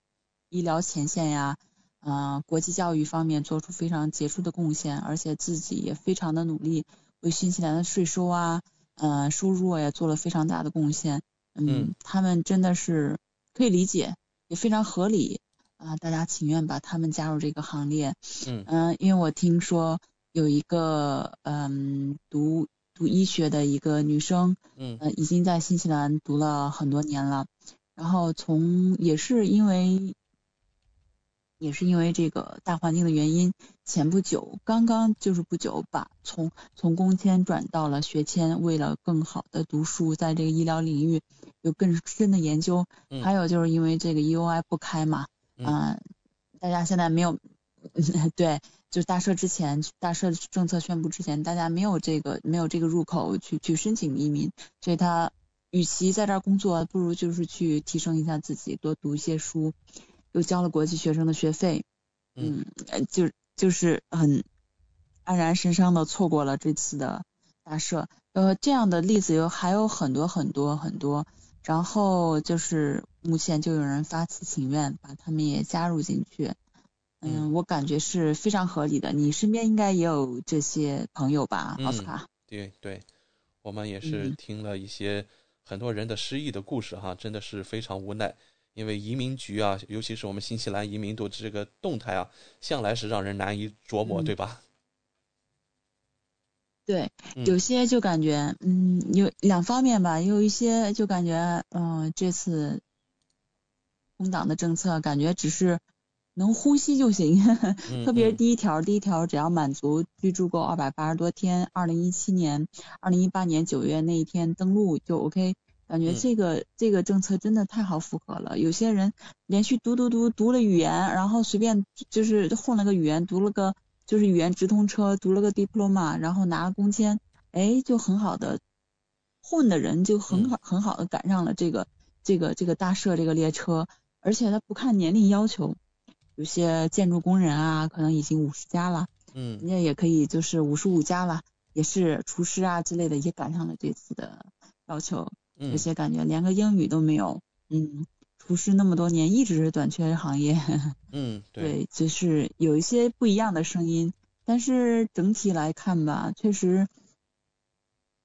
医疗前线呀，呃，国际教育方面做出非常杰出的贡献，而且自己也非常的努力，为新西兰的税收啊，呃，收入啊也做了非常大的贡献。嗯，他们真的是可以理解，也非常合理啊、大家情愿把他们加入这个行列。嗯嗯、因为我听说有一个嗯读读医学的一个女生，嗯。呃，已经在新西兰读了很多年了，然后从也是因为也是因为这个大环境的原因，前不久刚刚就是不久把从从工签转到了学签，为了更好的读书，在这个医疗领域有更深的研究。嗯。还有就是因为这个 EOI 不开嘛，嗯。啊、大家现在没有，对，就是大赦之前，大赦政策宣布之前，大家没有这个没有这个入口去去申请移民，所以他与其在这儿工作，不如就是去提升一下自己，多读一些书，又交了国际学生的学费，嗯，呃就就是很黯然神伤的错过了这次的大赦。呃，这样的例子有还有很多很多很多。然后就是目前就有人发起请愿，把他们也加入进去。嗯，我感觉是非常合理的。你身边应该也有这些朋友吧，奥斯卡？嗯，对对，我们也是嗯听了一些很多人的失意的故事哈，真的是非常无奈。因为移民局啊，尤其是我们新西兰移民的这个动态啊，向来是让人难以琢磨，嗯对吧？对，嗯有些就感觉，嗯，有两方面吧，有一些就感觉，嗯、这次工党的政策感觉只是能呼吸就行，嗯特别是嗯。第一条，第一条只要满足居住够二百八十多天，二零一七年、二零一八年九月那一天登录就 OK。感觉嗯。这个、这个政策真的太好符合了。有些人连续读读读读了语言，然后随便就是混了个语言，读了个就是语言直通车，读了个 diploma，然后拿了工签，哎，就很好的混的人就很好、很好的赶上了这个这个这个大社这个列车，而且他不看年龄要求，有些建筑工人啊，可能已经五十加了，嗯。人家也可以就是五十五加了，也是厨师啊之类的，也赶上了这次的要求。嗯。有些感觉连个英语都没有，嗯，厨师那么多年一直是短缺行业，嗯，对，就是有一些不一样的声音，但是整体来看吧，确实，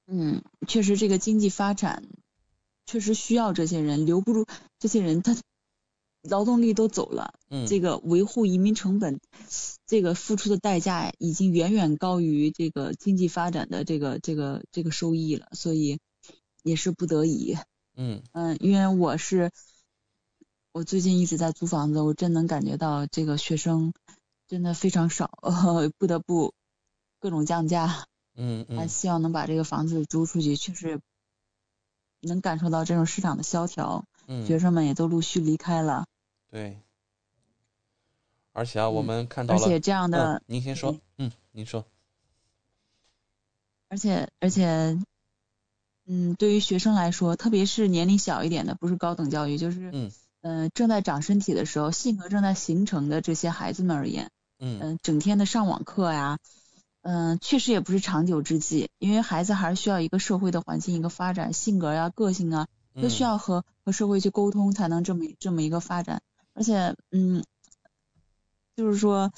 嗯，确实这个经济发展确实需要这些人，留不住这些人，他劳动力都走了，嗯。这个维护移民成本，这个付出的代价已经远远高于这个经济发展的这个这个这个收益了，所以也是不得已。嗯。嗯，因为我是我最近一直在租房子，我真能感觉到这个学生真的非常少，呃、不得不各种降价，嗯嗯。还希望能把这个房子租出去，确实能感受到这种市场的萧条，嗯，学生们也都陆续离开了。对。而且啊，我嗯们看到了，而且这样的嗯，您先说，嗯，您说，而且而且，嗯，对于学生来说，特别是年龄小一点的，不是高等教育，就是嗯呃正在长身体的时候，性格正在形成的这些孩子们而言，嗯嗯、整天的上网课呀，嗯、确实也不是长久之计，因为孩子还是需要一个社会的环境一个发展，性格呀、个性啊，都需嗯要和和社会去沟通，才能这么这么一个发展。而且，嗯，就是说，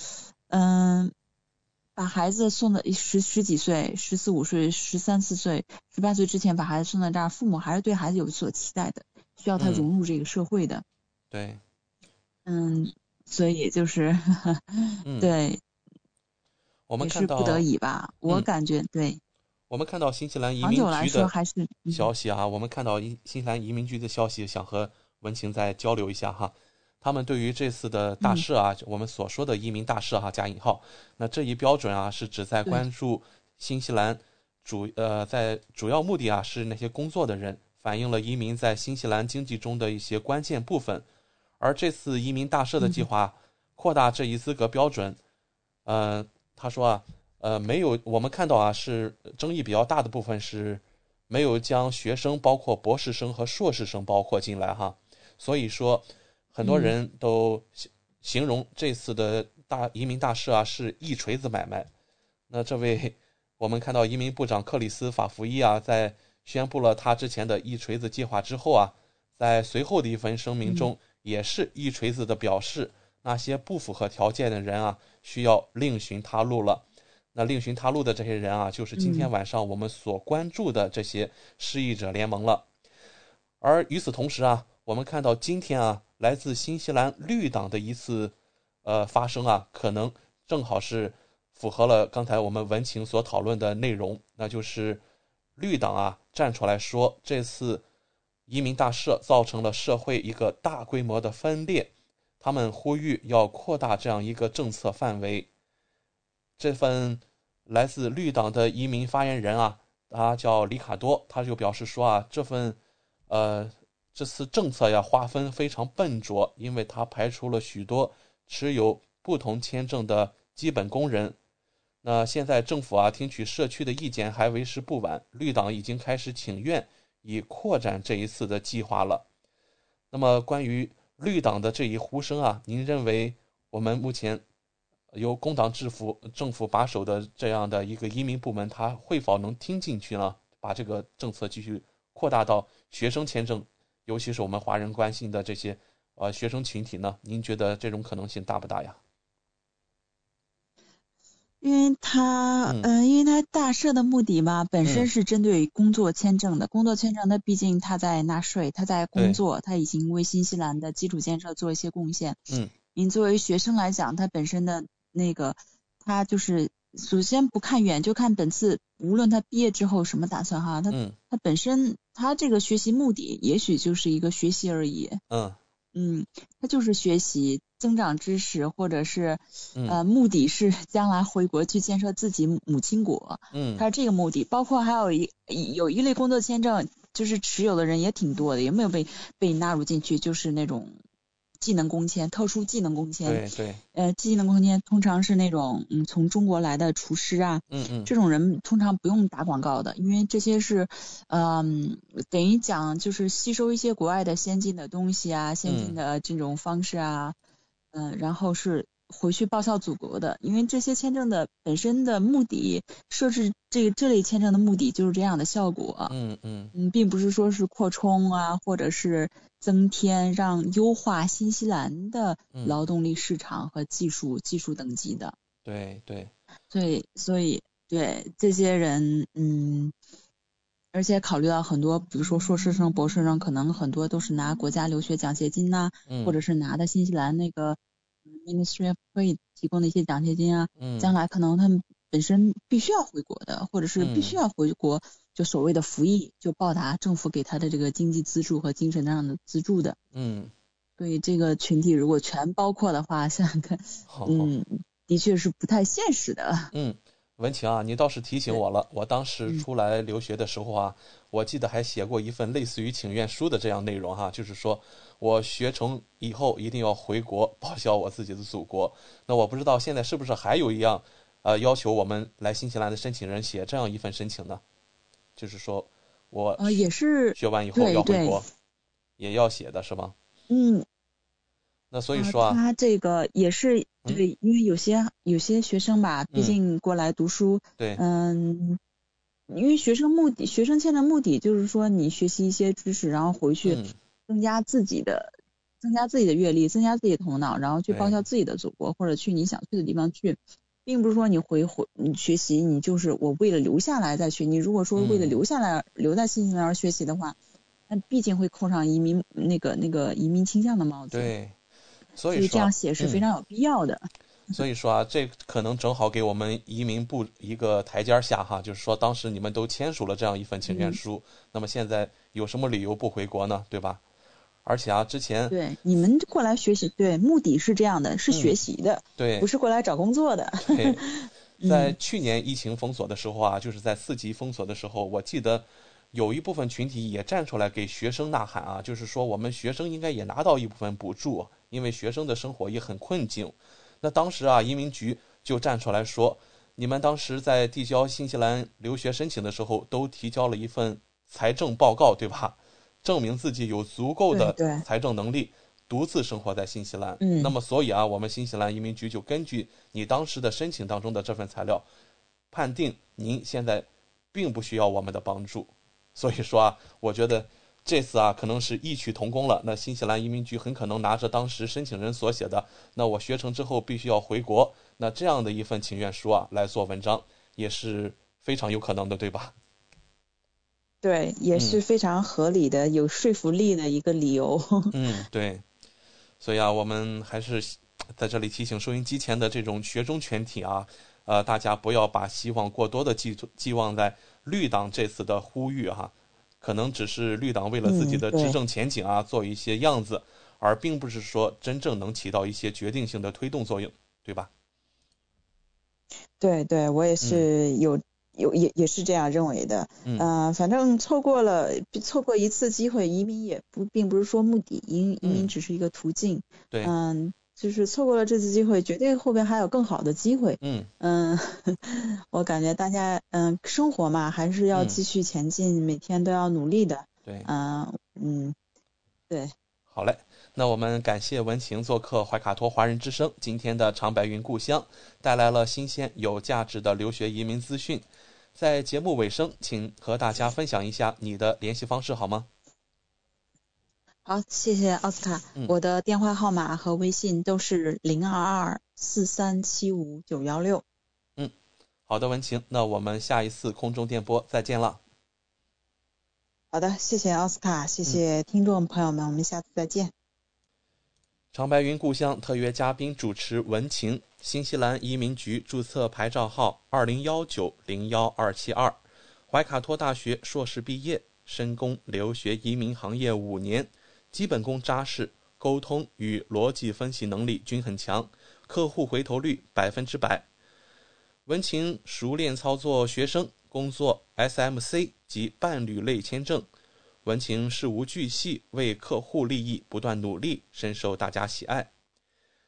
嗯、把孩子送到十十几岁、十四五岁、十三四岁、十八岁之前把孩子送到这儿，父母还是对孩子有所期待的，需要他嗯融入这个社会的。对，嗯，所以就是，嗯，对，我们看到是不得已吧。我嗯感觉对，我们看到新西兰移民局的说还是嗯消息啊，我们看到新新西兰移民局的消息，想和文晴再交流一下哈。他们对于这次的大赦啊，我们所说的移民大赦哈加引号，那这一标准啊是指在关注新西兰主呃在主要目的啊是那些工作的人，反映了移民在新西兰经济中的一些关键部分。而这次移民大赦的计划扩大这一资格标准，呃，他说啊，呃，没有我们看到啊是争议比较大的部分是没有将学生包括博士生和硕士生包括进来哈，所以说。很多人都形形容这次的大移民大赦啊是一锤子买卖。那这位我们看到移民部长克里斯法福伊啊，在宣布了他之前的一锤子计划之后啊，在随后的一份声明中，也是一锤子的表示，那些不符合条件的人啊，需要另寻他路了。那另寻他路的这些人啊，就是今天晚上我们所关注的这些失意者联盟了。而与此同时啊，我们看到今天啊。来自新西兰绿党的一次，呃，发声啊，可能正好是符合了刚才我们文情所讨论的内容，那就是绿党啊站出来说，这次移民大赦造成了社会一个大规模的分裂，他们呼吁要扩大这样一个政策范围。这份来自绿党的移民发言人啊，他叫里卡多，他就表示说啊，这份，呃。这次政策呀划分非常笨拙，因为它排除了许多持有不同签证的基本工人。那现在政府啊听取社区的意见还为时不晚，绿党已经开始请愿以扩展这一次的计划了。那么关于绿党的这一呼声啊，您认为我们目前由工党制服政府把守的这样的一个移民部门，他会否能听进去呢？把这个政策继续扩大到学生签证？尤其是我们华人关心的这些呃学生群体呢，您觉得这种可能性大不大呀？因为他，嗯，因为他大赦的目的嘛，本身是针对工作签证的。工作签证，他毕竟他在纳税，他在工作，他已经为新西兰的基础建设做一些贡献。嗯。您作为学生来讲，他本身的那个，他就是。首先不看远，就看本次，无论他毕业之后什么打算哈，他他本身他这个学习目的也许就是一个学习而已。嗯嗯，他就是学习增长知识，或者是呃目的是 将来回国去建设自己母亲国。嗯，他是这个目的，包括还有一有一类工作签证，就是持有的人也挺多的，也没有被被纳入进去？就是那种。技能工签，特殊技能工签，对对，呃，技能工签通常是那种，嗯，从中国来的厨师啊，嗯嗯，这种人通常不用打广告的，因为这些是，嗯，等于讲就是吸收一些国外的先进的东西啊，先进的这种方式啊，嗯，然后是。回去报效祖国的，因为这些签证的本身的目的设置这这类签证的目的就是这样的效果。嗯嗯嗯，并不是说是扩充啊，或者是增添让优化新西兰的劳动力市场和技术技术等级的。对对。所以所以对这些人，嗯，而且考虑到很多，比如说硕士生、博士生，可能很多都是拿国家留学奖学金呐，或者是拿的新西兰那个。Ministry of Trade 提供的一些奖学金啊，将来可能他们本身必须要回国的，或者是必须要回国，就所谓的服役，就报答政府给他的这个经济资助和精神上的资助的。嗯，所以这个群体如果全包括的话，想想看，嗯，的确是不太现实的。嗯。文晴啊，你倒是提醒我了。我当时出来留学的时候啊，我记得还写过一份类似于请愿书的这样内容哈，就是说我学成以后一定要回国报效我自己的祖国。那我不知道现在是不是还有一样，呃，要求我们来新西兰的申请人写这样一份申请呢？就是说我呃也是学完以后要回国，也要写的是吗？嗯。那所以说啊，他这个也是对，因为有些有些学生吧，毕竟过来读书，对，嗯，因为学生目的，学生签的目的就是说你学习一些知识，然后回去增加自己的，增加自己的阅历，增加自己的头脑，然后去报效自己的祖国，或者去你想去的地方去，并不是说你回回你学习，你就是我为了留下来再学。你如果说为了留下来留在新西兰而学习的话，那毕竟会扣上移民那个那个移民倾向的帽子。对。所以这样写是非常有必要的。所以说啊，这可能正好给我们移民部一个台阶下哈，就是说当时你们都签署了这样一份请愿书，那么现在有什么理由不回国呢？对吧？而且啊，之前对你们过来学习，对目的是这样的，是学习的，嗯、对，不是过来找工作的。对，在去年疫情封锁的时候啊，就是在四级封锁的时候，我记得有一部分群体也站出来给学生呐喊啊，就是说我们学生应该也拿到一部分补助，因为学生的生活也很困境。那当时啊，移民局就站出来说，你们当时在递交新西兰留学申请的时候，都提交了一份财政报告，对吧？证明自己有足够的财政能力，独自生活在新西兰。嗯，那么所以啊，我们新西兰移民局就根据你当时的申请当中的这份材料，判定您现在并不需要我们的帮助。所以说啊，我觉得这次啊，可能是异曲同工了。那新西兰移民局很可能拿着当时申请人所写的“那我学成之后必须要回国”那这样的一份请愿书啊来做文章，也是非常有可能的，对吧？对，也是非常合理的、嗯、有说服力的一个理由。嗯，对。所以啊，我们还是在这里提醒收音机前的这种学中全体啊，呃，大家不要把希望过多的寄寄望在绿党这次的呼吁哈、啊，可能只是绿党为了自己的执政前景啊、嗯、做一些样子，而并不是说真正能起到一些决定性的推动作用，对吧？对对，我也是有。嗯有也也是这样认为的，嗯、呃，反正错过了错过一次机会，移民也不并不是说目的，移移民只是一个途径，对，嗯，就是错过了这次机会，绝对后边还有更好的机会，嗯。嗯，我感觉大家嗯生活嘛还是要继续前进，嗯、每天都要努力的，对，嗯嗯，对，好嘞。那我们感谢文晴做客怀卡托华人之声今天的长白云故乡，带来了新鲜有价值的留学移民资讯。在节目尾声，请和大家分享一下你的联系方式好吗？好，谢谢奥斯卡。嗯、我的电话号码和微信都是零二二四三七五九幺六。嗯，好的，文晴，那我们下一次空中电波再见了。好的，谢谢奥斯卡，谢谢听众朋友们，嗯、我们下次再见。长白云故乡特约嘉宾主持文晴，新西兰移民局注册牌照号二零幺九零幺二七二，怀卡托大学硕士毕业，深工留学移民行业五年，基本功扎实，沟通与逻辑分析能力均很强，客户回头率百分之百。文晴熟练操作学生工作 SMC 及伴侣类签证。文晴事无巨细，为客户利益不断努力，深受大家喜爱。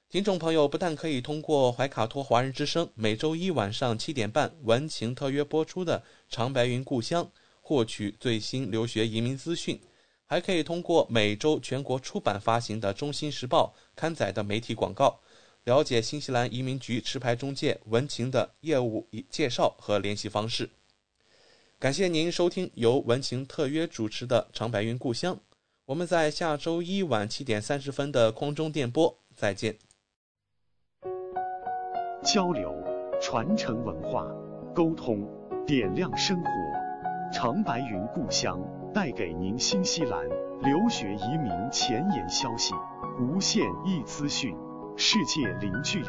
听众朋友不但可以通过怀卡托华人之声每周一晚上七点半文晴特约播出的《长白云故乡》获取最新留学移民资讯，还可以通过每周全国出版发行的《中新时报》刊载的媒体广告，了解新西兰移民局持牌中介文晴的业务介绍和联系方式。感谢您收听由文晴特约主持的《长白云故乡》，我们在下周一晚七点三十分的空中电波再见。交流、传承文化、沟通、点亮生活，长白云故乡带给您新西兰留学移民前沿消息，无限易资讯，世界零距离。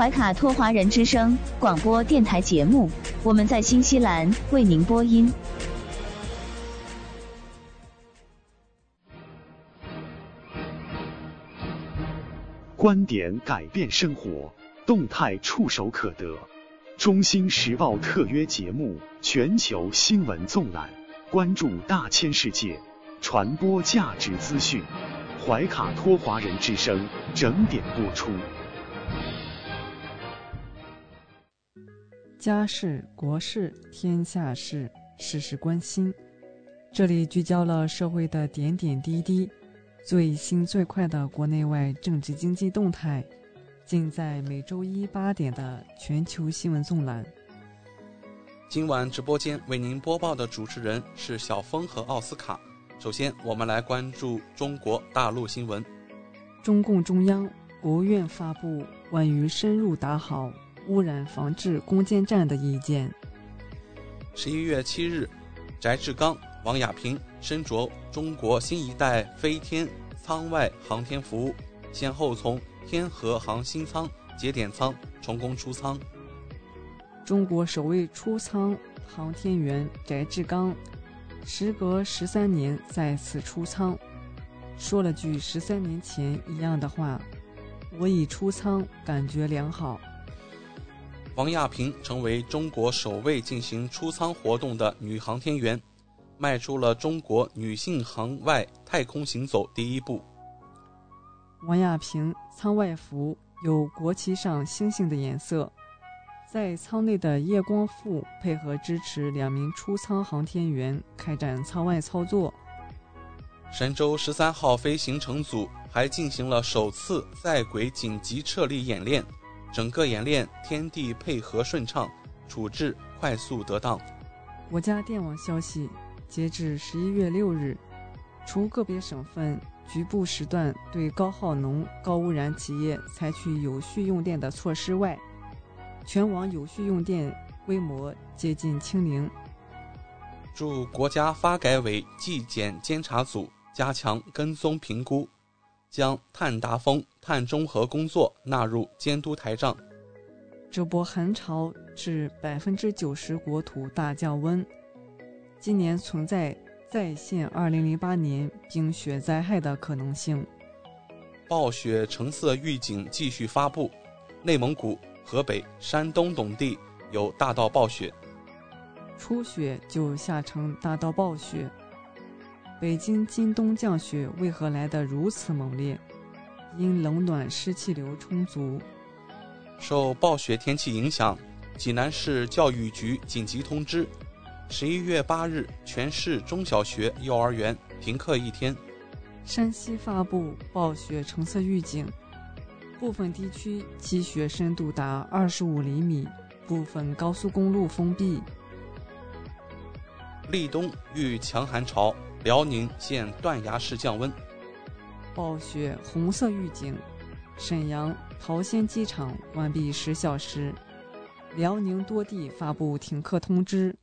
怀卡托华人之声广播电台节目，我们在新西兰为您播音。观点改变生活，动态触手可得。中新时报特约节目《全球新闻纵览》，关注大千世界，传播价值资讯。怀卡托华人之声整点播出。家事、国事、天下事，事事关心。这里聚焦了社会的点点滴滴，最新最快的国内外政治经济动态，尽在每周一八点的全球新闻纵览。今晚直播间为您播报的主持人是小峰和奥斯卡。首先，我们来关注中国大陆新闻。中共中央、国务院发布关于深入打好污染防治攻坚战的意见。十一月七日，翟志刚、王亚平身着中国新一代飞天舱外航天服，先后从天河航新舱节点舱成功出舱。中国首位出舱航天员翟志刚，时隔十三年再次出舱。说了句十三年前一样的话：“我已出舱，感觉良好。”王亚平成为中国首位进行出舱活动的女航天员，迈出了中国女性航外太空行走第一步。王亚平舱外服有国旗上星星的颜色，在舱内的夜光富配合支持两名出舱航天员开展舱外操作。神舟十三号飞行乘组还进行了首次在轨紧急撤离演练，整个演练天地配合顺畅，处置快速得当。国家电网消息，截至十一月六日，除个别省份局部时段对高耗能、高污染企业采取有序用电的措施外，全网有序用电规模接近清零。驻国家发改委纪检监察组。加强跟踪评估，将碳达峰、碳中和工作纳入监督台账。这波寒潮致百分之九十国土大降温，今年存在再现二零零八年冰雪灾害的可能性。暴雪橙色预警继续发布，内蒙古、河北、山东等地有大到暴雪。初雪就下成大到暴雪。北京今冬降雪为何来得如此猛烈？因冷暖湿气流充足。受暴雪天气影响，济南市教育局紧急通知：十一月八日，全市中小学、幼儿园停课一天。山西发布暴雪橙色预警，部分地区积雪深度达二十五厘米，部分高速公路封闭。立冬遇强寒潮。辽宁现断崖式降温，暴雪红色预警，沈阳桃仙机场关闭十小时，辽宁多地发布停课通知。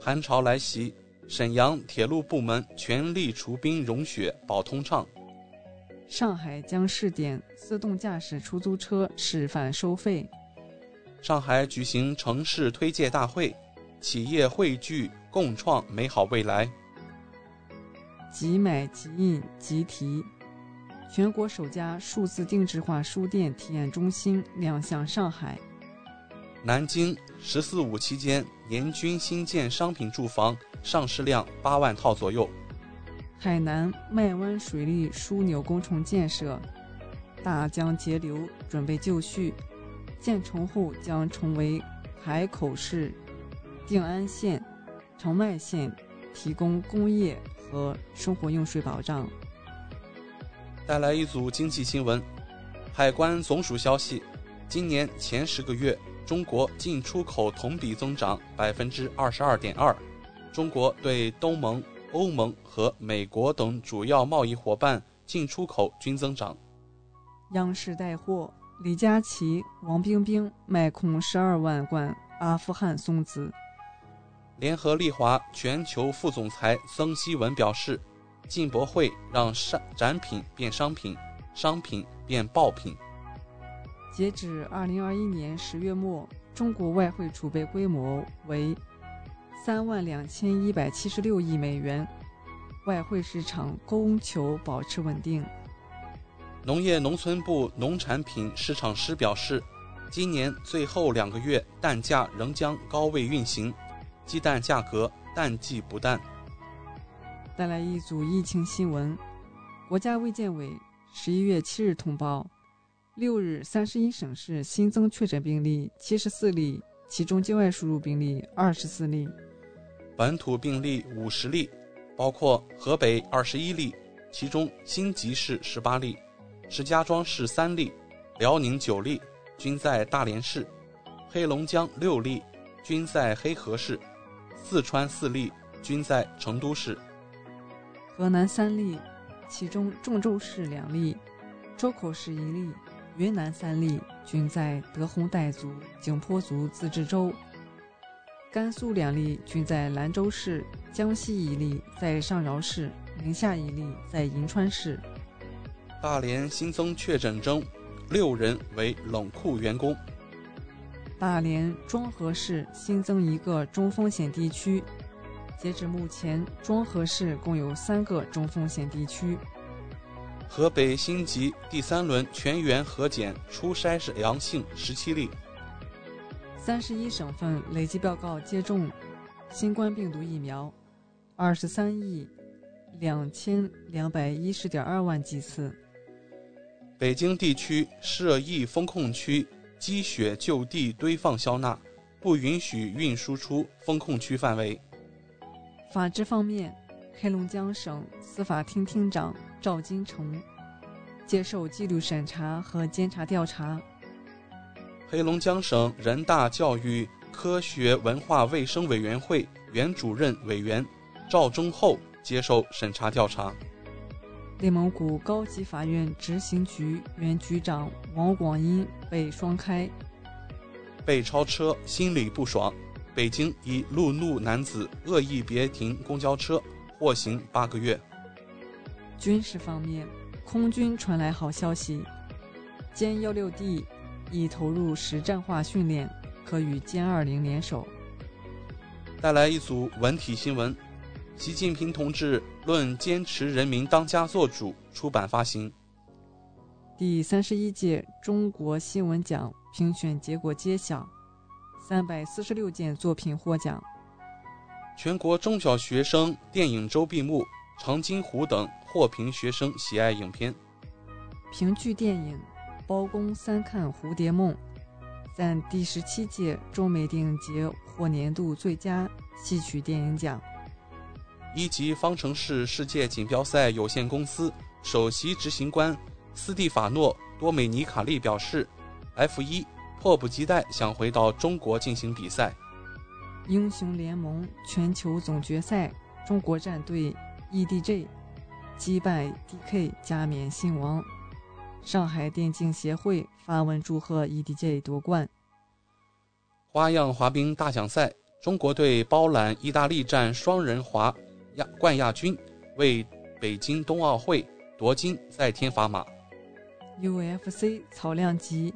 寒潮来袭，沈阳铁路部门全力除冰融雪保通畅。上海将试点自动驾驶出租车示范收费。上海举行城市推介大会，企业汇聚共创美好未来。即买即印即提，全国首家数字定制化书店体验中心亮相上海。南京“十四五”期间，年均新建商品住房上市量八万套左右。海南麦湾水利枢纽工程建设，大江截流准备就绪，建成后将成为海口市定安县、澄迈县提供工业。和生活用水保障。带来一组经济新闻。海关总署消息，今年前十个月，中国进出口同比增长百分之二十二点二。中国对东盟、欧盟和美国等主要贸易伙伴进出口均增长。央视带货，李佳琦、王冰冰卖空十二万罐阿富汗松子。联合利华全球副总裁曾希文表示：“进博会让商展品变商品，商品变爆品。”截止二零二一年十月末，中国外汇储备规模为三万两千一百七十六亿美元，外汇市场供求保持稳定。农业农村部农产品市场师表示：“今年最后两个月蛋价仍将高位运行。”鸡蛋价格淡季不淡。带来一组疫情新闻：国家卫健委十一月七日通报，六日三十一省市新增确诊病例七十四例，其中境外输入病例二十四例，本土病例五十例，包括河北二十一例，其中新集市十八例，石家庄市三例，辽宁九例，均在大连市，黑龙江六例，均在黑河市。四川四例，均在成都市；河南三例，其中郑州市两例，周口市一例，云南三例均在德宏傣族景颇族自治州。甘肃两例均在兰州市，江西一例在上饶市，宁夏一例在银川市。大连新增确诊中，六人为冷库员工。大连庄河市新增一个中风险地区，截止目前，庄河市共有三个中风险地区。河北辛集第三轮全员核检初筛是阳性十七例。三十一省份累计报告接种新冠病毒疫苗二十三亿两千两百一十点二万剂次。北京地区涉疫封控区积雪就地堆放消纳，不允许运输出封控区范围。法治方面，黑龙江省司法厅厅长赵金成接受纪律审查和监察调查。黑龙江省人大教育科学文化卫生委员会原主任委员赵忠厚接受审查调查。内蒙古高级法院执行局原局长王广英被双开。被超车心里不爽，北京一路怒男子恶意别停公交车，获刑八个月。军事方面，空军传来好消息，歼幺六 D。已投入实战化训练，可与歼二零联手。带来一组文体新闻：习近平同志论坚持人民当家作主出版发行。第三十一届中国新闻奖评选结果揭晓，三百四十六件作品获奖。全国中小学生电影周闭幕，《长津湖》等获评学生喜爱影片。评剧电影。包公三看蝴蝶梦，在第十七届中美电影节获年度最佳戏曲电影奖。一级方程式世界锦标赛有限公司首席执行官斯蒂法诺·多美尼卡利表示：“F 一迫不及待想回到中国进行比赛。”英雄联盟全球总决赛，中国战队 EDG 击败 DK 加冕新王。上海电竞协会发文祝贺 EDG 夺冠。花样滑冰大奖赛，中国队包揽意大利站双人滑亚冠亚军，为北京冬奥会夺金再添砝码。UFC 草量级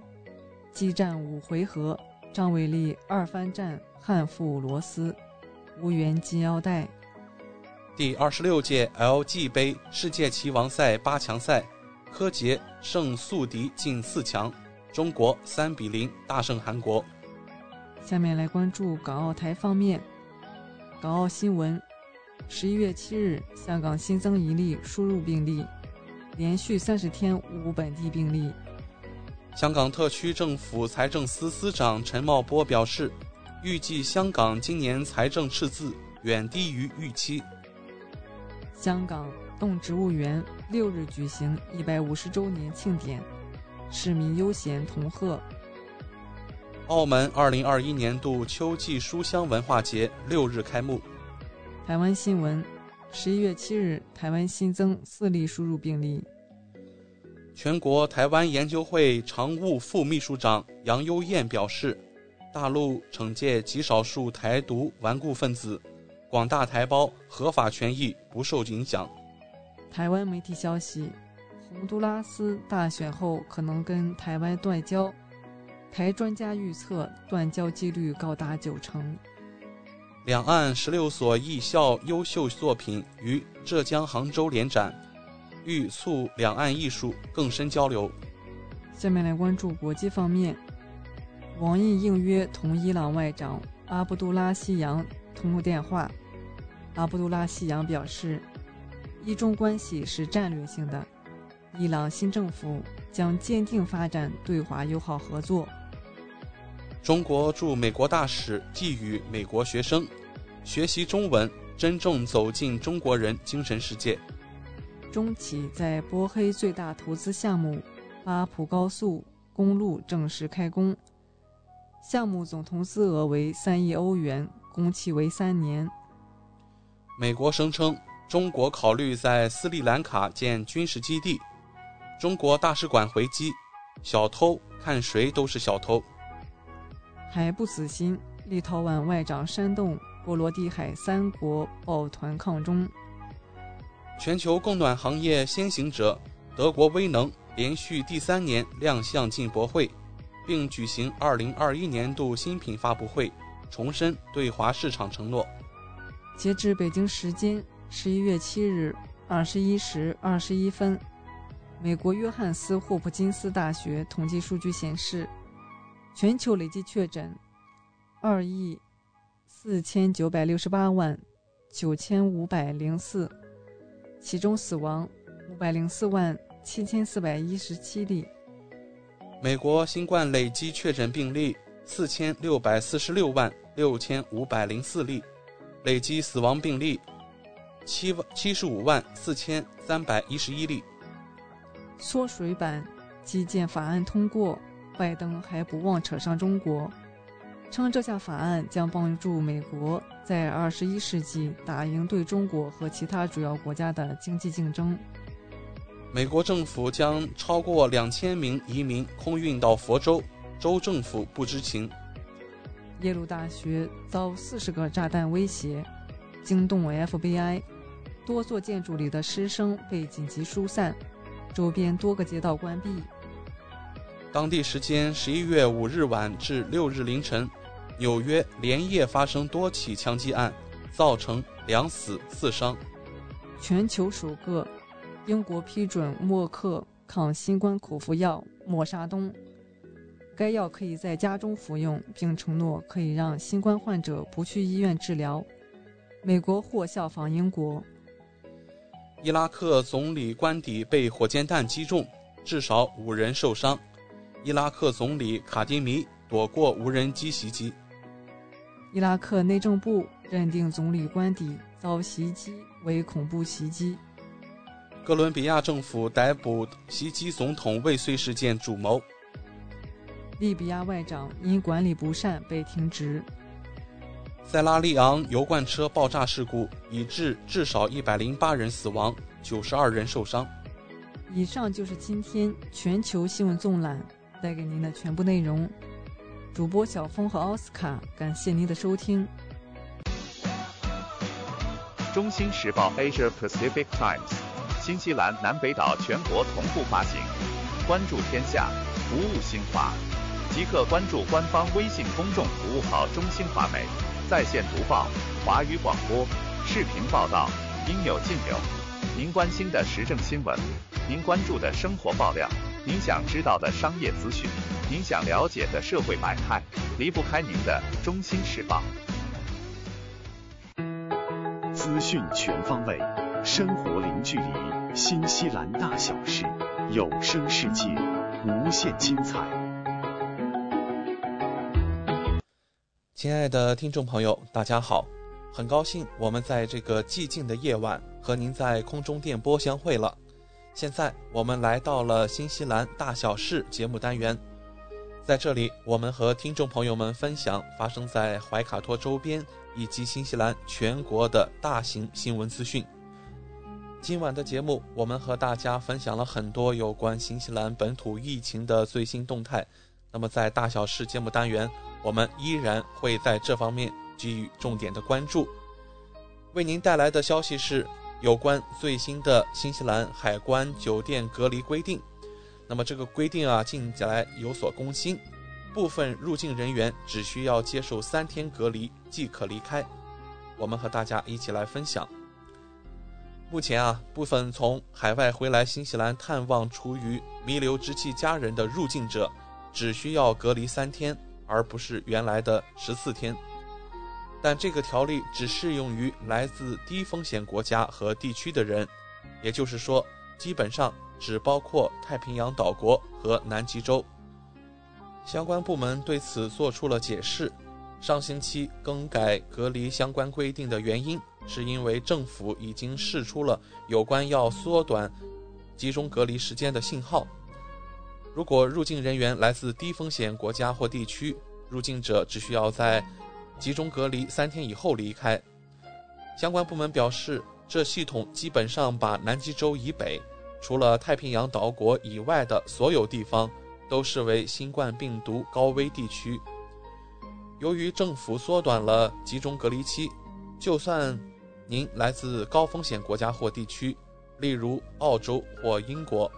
激战五回合，张伟丽二番战汉服罗斯，无缘金腰带。第二十六届 LG 杯世界棋王赛八强赛。柯洁胜宿敌进四强，中国三比零大胜韩国。下面来关注港澳台方面。港澳新闻：十一月七日，香港新增一例输入病例，连续三十天无本地病例。香港特区政府财政司司长陈茂波表示，预计香港今年财政赤字远低于预期。香港。动植物园六日举行一百五十周年庆典，市民悠闲同贺。澳门二零二一年度秋季书香文化节六日开幕。台湾新闻：十一月七日，台湾新增四例输入病例。全国台湾研究会常务副秘书长杨优燕表示，大陆惩戒极少数台独顽固分子，广大台胞合法权益不受影响。台湾媒体消息，洪都拉斯大选后可能跟台湾断交，台专家预测断交几率高达九成。两岸十六所艺校优秀作品于浙江杭州联展，欲促两岸艺术更深交流。下面来关注国际方面，王毅应约同伊朗外长阿卜杜拉希扬通电话，阿卜杜拉希扬表示。伊中关系是战略性的，伊朗新政府将坚定发展对华友好合作。中国驻美国大使寄语美国学生：学习中文，真正走进中国人精神世界。中企在波黑最大投资项目巴普高速公路正式开工，项目总投资额为三亿欧元，工期为三年。美国声称。中国考虑在斯里兰卡建军事基地。中国大使馆回击，小偷看谁都是小偷。还不死心，立陶宛外长煽动波罗的海三国抱团抗中。全球供暖行业先行者德国威能连续第三年亮相进博会，并举行2021年度新品发布会，重申对华市场承诺。截至北京时间十一月七日二十一时二十一分，美国约翰斯霍普金斯大学统计数据显示，全球累计确诊二亿四千九百六十八万九千五百零四。其中死亡五百零四万七千四百一十七例。美国新冠累计确诊病例四千六百四十六万六千五百零四例，累计死亡病例七万七十五万四千三百一十一例。缩水版基建法案通过，拜登还不忘扯上中国。称这项法案将帮助美国在二十一世纪打赢对中国和其他主要国家的经济竞争。美国政府将超过两千名移民空运到佛州，州政府不知情。耶鲁大学遭四十个炸弹威胁，惊动 FBI，多座建筑里的师生被紧急疏散，周边多个街道关闭。当地时间十一月五日晚至六日凌晨，纽约连夜发生多起枪击案，造成两死四伤。全球首个英国批准默克抗新冠口服药莫沙东，该药可以在家中服用，并承诺可以让新冠患者不去医院治疗。美国或效仿英国。伊拉克总理官邸被火箭弹击中，至少五人受伤。伊拉克总理卡迪米躲过无人机袭击。伊拉克内政部认定总理官邸遭袭击为恐怖袭击。哥伦比亚政府逮捕袭击总统未遂事件主谋。利比亚外长因管理不善被停职。塞拉利昂油罐车爆炸事故已致至少一百零八人死亡，九十二人受伤。以上就是今天全球新闻纵览。带给您的全部内容，主播小峰和奥斯卡，感谢您的收听。中新时报 Asia Pacific Times，新西兰南北岛全国同步发行。关注天下，服务新华，即刻关注官方微信公众服务号“中新华媒”，在线读报、华语广播、视频报道，应有尽有。您关心的时政新闻，您关注的生活爆料。您想知道的商业资讯，您想了解的社会百态，离不开您的《中心时报》。资讯全方位，生活零距离，新西兰大小事，有声世界，无限精彩。亲爱的听众朋友，大家好，很高兴我们在这个寂静的夜晚和您在空中电波相会了。现在我们来到了新西兰大小事节目单元，在这里，我们和听众朋友们分享发生在怀卡托周边以及新西兰全国的大型新闻资讯。今晚的节目，我们和大家分享了很多有关新西兰本土疫情的最新动态。那么，在大小事节目单元，我们依然会在这方面给予重点的关注。为您带来的消息是。有关最新的新西兰海关酒店隔离规定，那么这个规定啊，近来有所更新，部分入境人员只需要接受三天隔离即可离开。我们和大家一起来分享。目前啊，部分从海外回来新西兰探望处于弥留之际家人的入境者，只需要隔离三天，而不是原来的十四天。但这个条例只适用于来自低风险国家和地区的人，也就是说，基本上只包括太平洋岛国和南极洲。相关部门对此做出了解释。上星期更改隔离相关规定的原因，是因为政府已经释出了有关要缩短集中隔离时间的信号。如果入境人员来自低风险国家或地区，入境者只需要在集中隔离三天以后离开。相关部门表示，这系统基本上把南极洲以北，除了太平洋岛国以外的所有地方都视为新冠病毒高危地区。由于政府缩短了集中隔离期，就算您来自高风险国家或地区，例如澳洲或英国，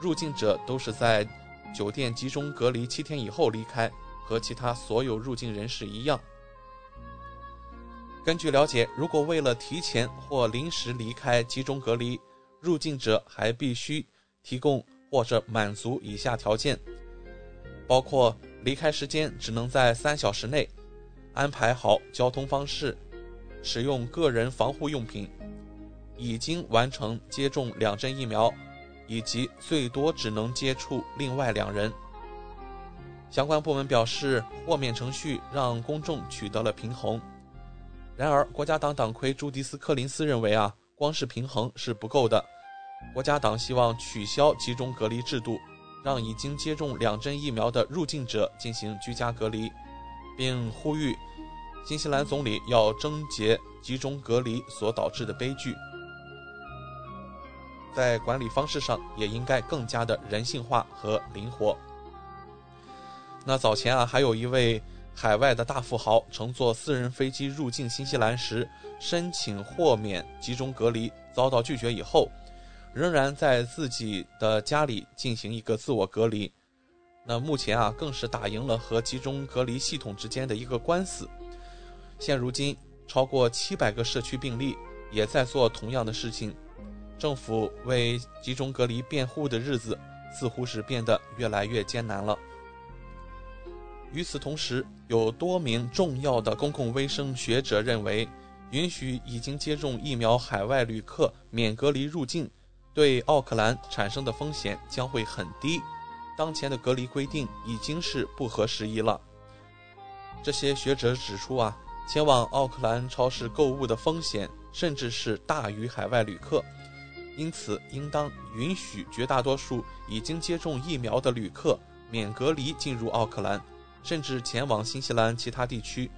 入境者都是在酒店集中隔离七天以后离开，和其他所有入境人士一样。根据了解，如果为了提前或临时离开集中隔离，入境者还必须提供或者满足以下条件，包括。离开时间只能在三小时内，安排好交通方式，使用个人防护用品，已经完成接种两针疫苗，以及最多只能接触另外两人。相关部门表示，豁免程序让公众取得了平衡。然而，国家党党魁朱迪斯·柯林斯认为啊，光是平衡是不够的，国家党希望取消集中隔离制度。让已经接种两针疫苗的入境者进行居家隔离，并呼吁新西兰总理要终结集中隔离所导致的悲剧，在管理方式上也应该更加的人性化和灵活。那早前啊，还有一位海外的大富豪乘坐私人飞机入境新西兰时，申请豁免集中隔离遭到拒绝以后。仍然在自己的家里进行一个自我隔离，那目前啊更是打赢了和集中隔离系统之间的一个官司。现如今，超过七百个社区病例也在做同样的事情，政府为集中隔离辩护的日子似乎是变得越来越艰难了。与此同时，有多名重要的公共卫生学者认为，允许已经接种疫苗海外旅客免隔离入境。对奥克兰产生的风险将会很低，当前的隔离规定已经是不合时宜了。这些学者指出啊，前往奥克兰超市购物的风险甚至是大于海外旅客，因此应当允许绝大多数已经接种疫苗的旅客免隔离进入奥克兰，甚至前往新西兰其他地区。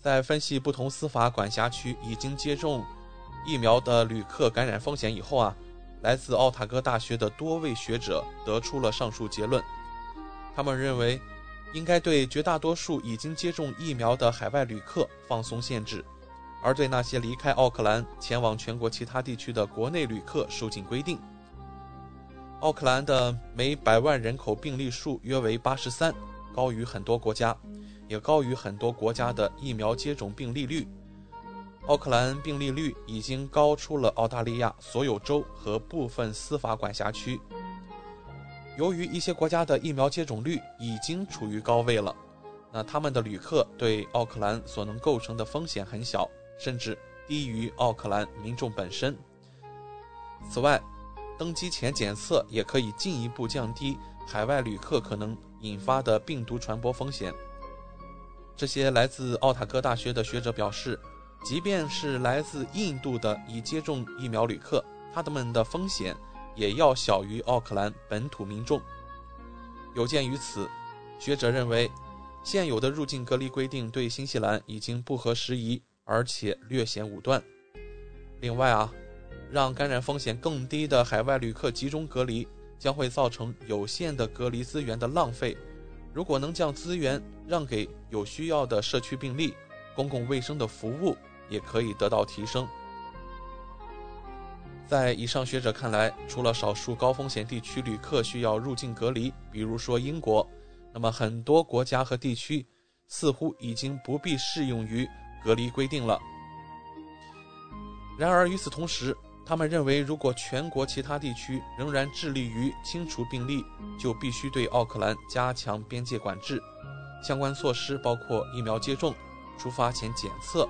在分析不同司法管辖区已经接种。疫苗的旅客感染风险以后啊，来自奥塔哥大学的多位学者得出了上述结论。他们认为，应该对绝大多数已经接种疫苗的海外旅客放松限制，而对那些离开奥克兰前往全国其他地区的国内旅客收紧规定。奥克兰的每百万人口病例数约为八十三，高于很多国家，也高于很多国家的疫苗接种病例率。奥克兰病例率已经高出了澳大利亚所有州和部分司法管辖区。由于一些国家的疫苗接种率已经处于高位了，那他们的旅客对奥克兰所能构成的风险很小，甚至低于奥克兰民众本身。此外，登机前检测也可以进一步降低海外旅客可能引发的病毒传播风险。这些来自奥塔哥大学的学者表示。即便是来自印度的已接种疫苗旅客，他们的风险也要小于奥克兰本土民众。有鉴于此，学者认为，现有的入境隔离规定对新西兰已经不合时宜，而且略显武断。另外啊，让感染风险更低的海外旅客集中隔离，将会造成有限的隔离资源的浪费。如果能将资源让给有需要的社区病例，公共卫生的服务。也可以得到提升。在以上学者看来，除了少数高风险地区旅客需要入境隔离，比如说英国，那么很多国家和地区似乎已经不必适用于隔离规定了。然而与此同时，他们认为，如果全国其他地区仍然致力于清除病例，就必须对奥克兰加强边界管制。相关措施包括疫苗接种、出发前检测。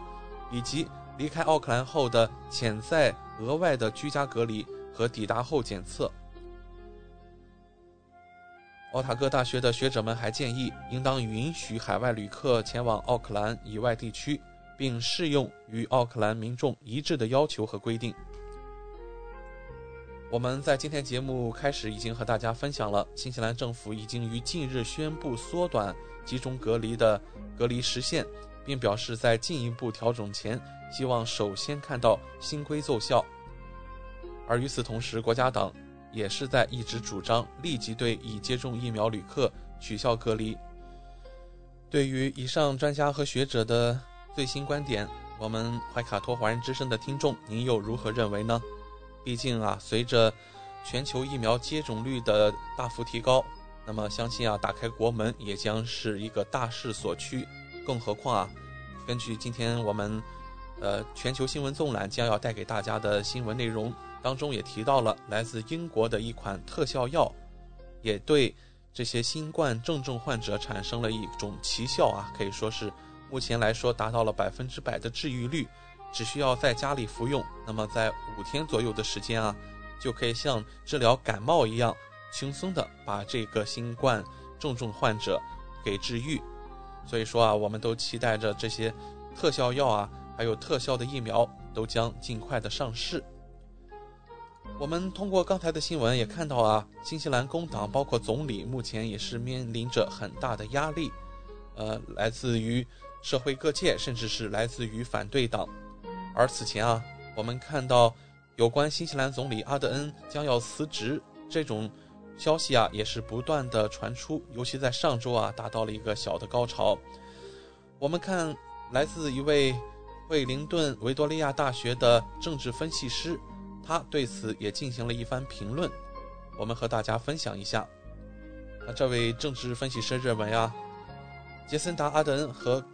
以及离开奥克兰后的潜在额外的居家隔离和抵达后检测。奥塔哥大学的学者们还建议，应当允许海外旅客前往奥克兰以外地区，并适用与奥克兰民众一致的要求和规定。我们在今天节目开始已经和大家分享了，新西兰政府已经于近日宣布缩短集中隔离的隔离时限。并表示，在进一步调整前，希望首先看到新规奏效。而与此同时，国家党也是在一直主张立即对已接种疫苗旅客取消隔离。对于以上专家和学者的最新观点，我们怀卡托华人之声的听众，您又如何认为呢？毕竟啊，随着全球疫苗接种率的大幅提高，那么相信啊，打开国门也将是一个大势所趋。更何况啊，根据今天我们呃全球新闻纵览将要带给大家的新闻内容当中，也提到了来自英国的一款特效药，也对这些新冠重症患者产生了一种奇效啊，可以说是。目前来说，达到了百分之百的治愈率，只需要在家里服用，那么在五天左右的时间啊，就可以像治疗感冒一样，轻松的把这个新冠重症患者给治愈。所以说啊，我们都期待着这些特效药啊，还有特效的疫苗都将尽快的上市。我们通过刚才的新闻也看到啊，新西兰工党包括总理目前也是面临着很大的压力，呃，来自于。社会各界，甚至是来自于反对党，而此前啊，我们看到有关新西兰总理阿德恩将要辞职这种消息啊，也是不断的传出，尤其在上周啊，达到了一个小的高潮。我们看来自一位惠灵顿维多利亚大学的政治分析师，他对此也进行了一番评论，我们和大家分享一下。那这位政治分析师认为啊，杰森达阿德恩和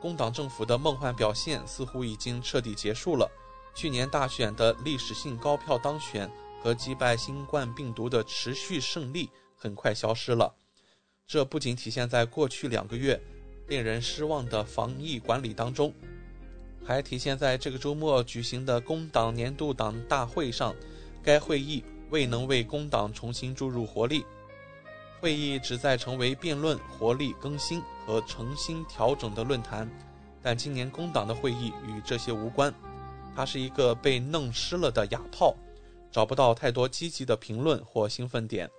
工党政府的梦幻表现似乎已经彻底结束了。去年大选的历史性高票当选和击败新冠病毒的持续胜利很快消失了。这不仅体现在过去两个月令人失望的防疫管理当中，还体现在这个周末举行的工党年度党大会上。该会议未能为工党重新注入活力。会议旨在成为辩论、活力更新和诚心调整的论坛，但今年工党的会议与这些无关。它是一个被弄湿了的哑炮，找不到太多积极的评论或兴奋点。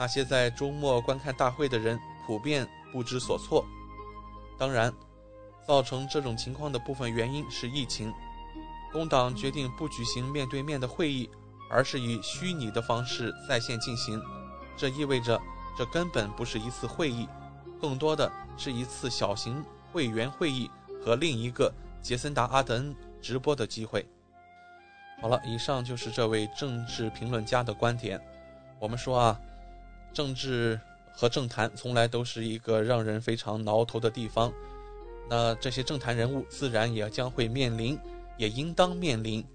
那些在周末观看大会的人普遍不知所措。当然，造成这种情况的部分原因是疫情。工党决定不举行面对面的会议，而是以虚拟的方式在线进行。这意味着，这根本不是一次会议，更多的是一次小型会员会议和另一个杰森达阿德恩直播的机会。好了，以上就是这位政治评论家的观点。我们说啊，政治和政坛从来都是一个让人非常挠头的地方。那这些政坛人物自然也将会面临，也应当面临。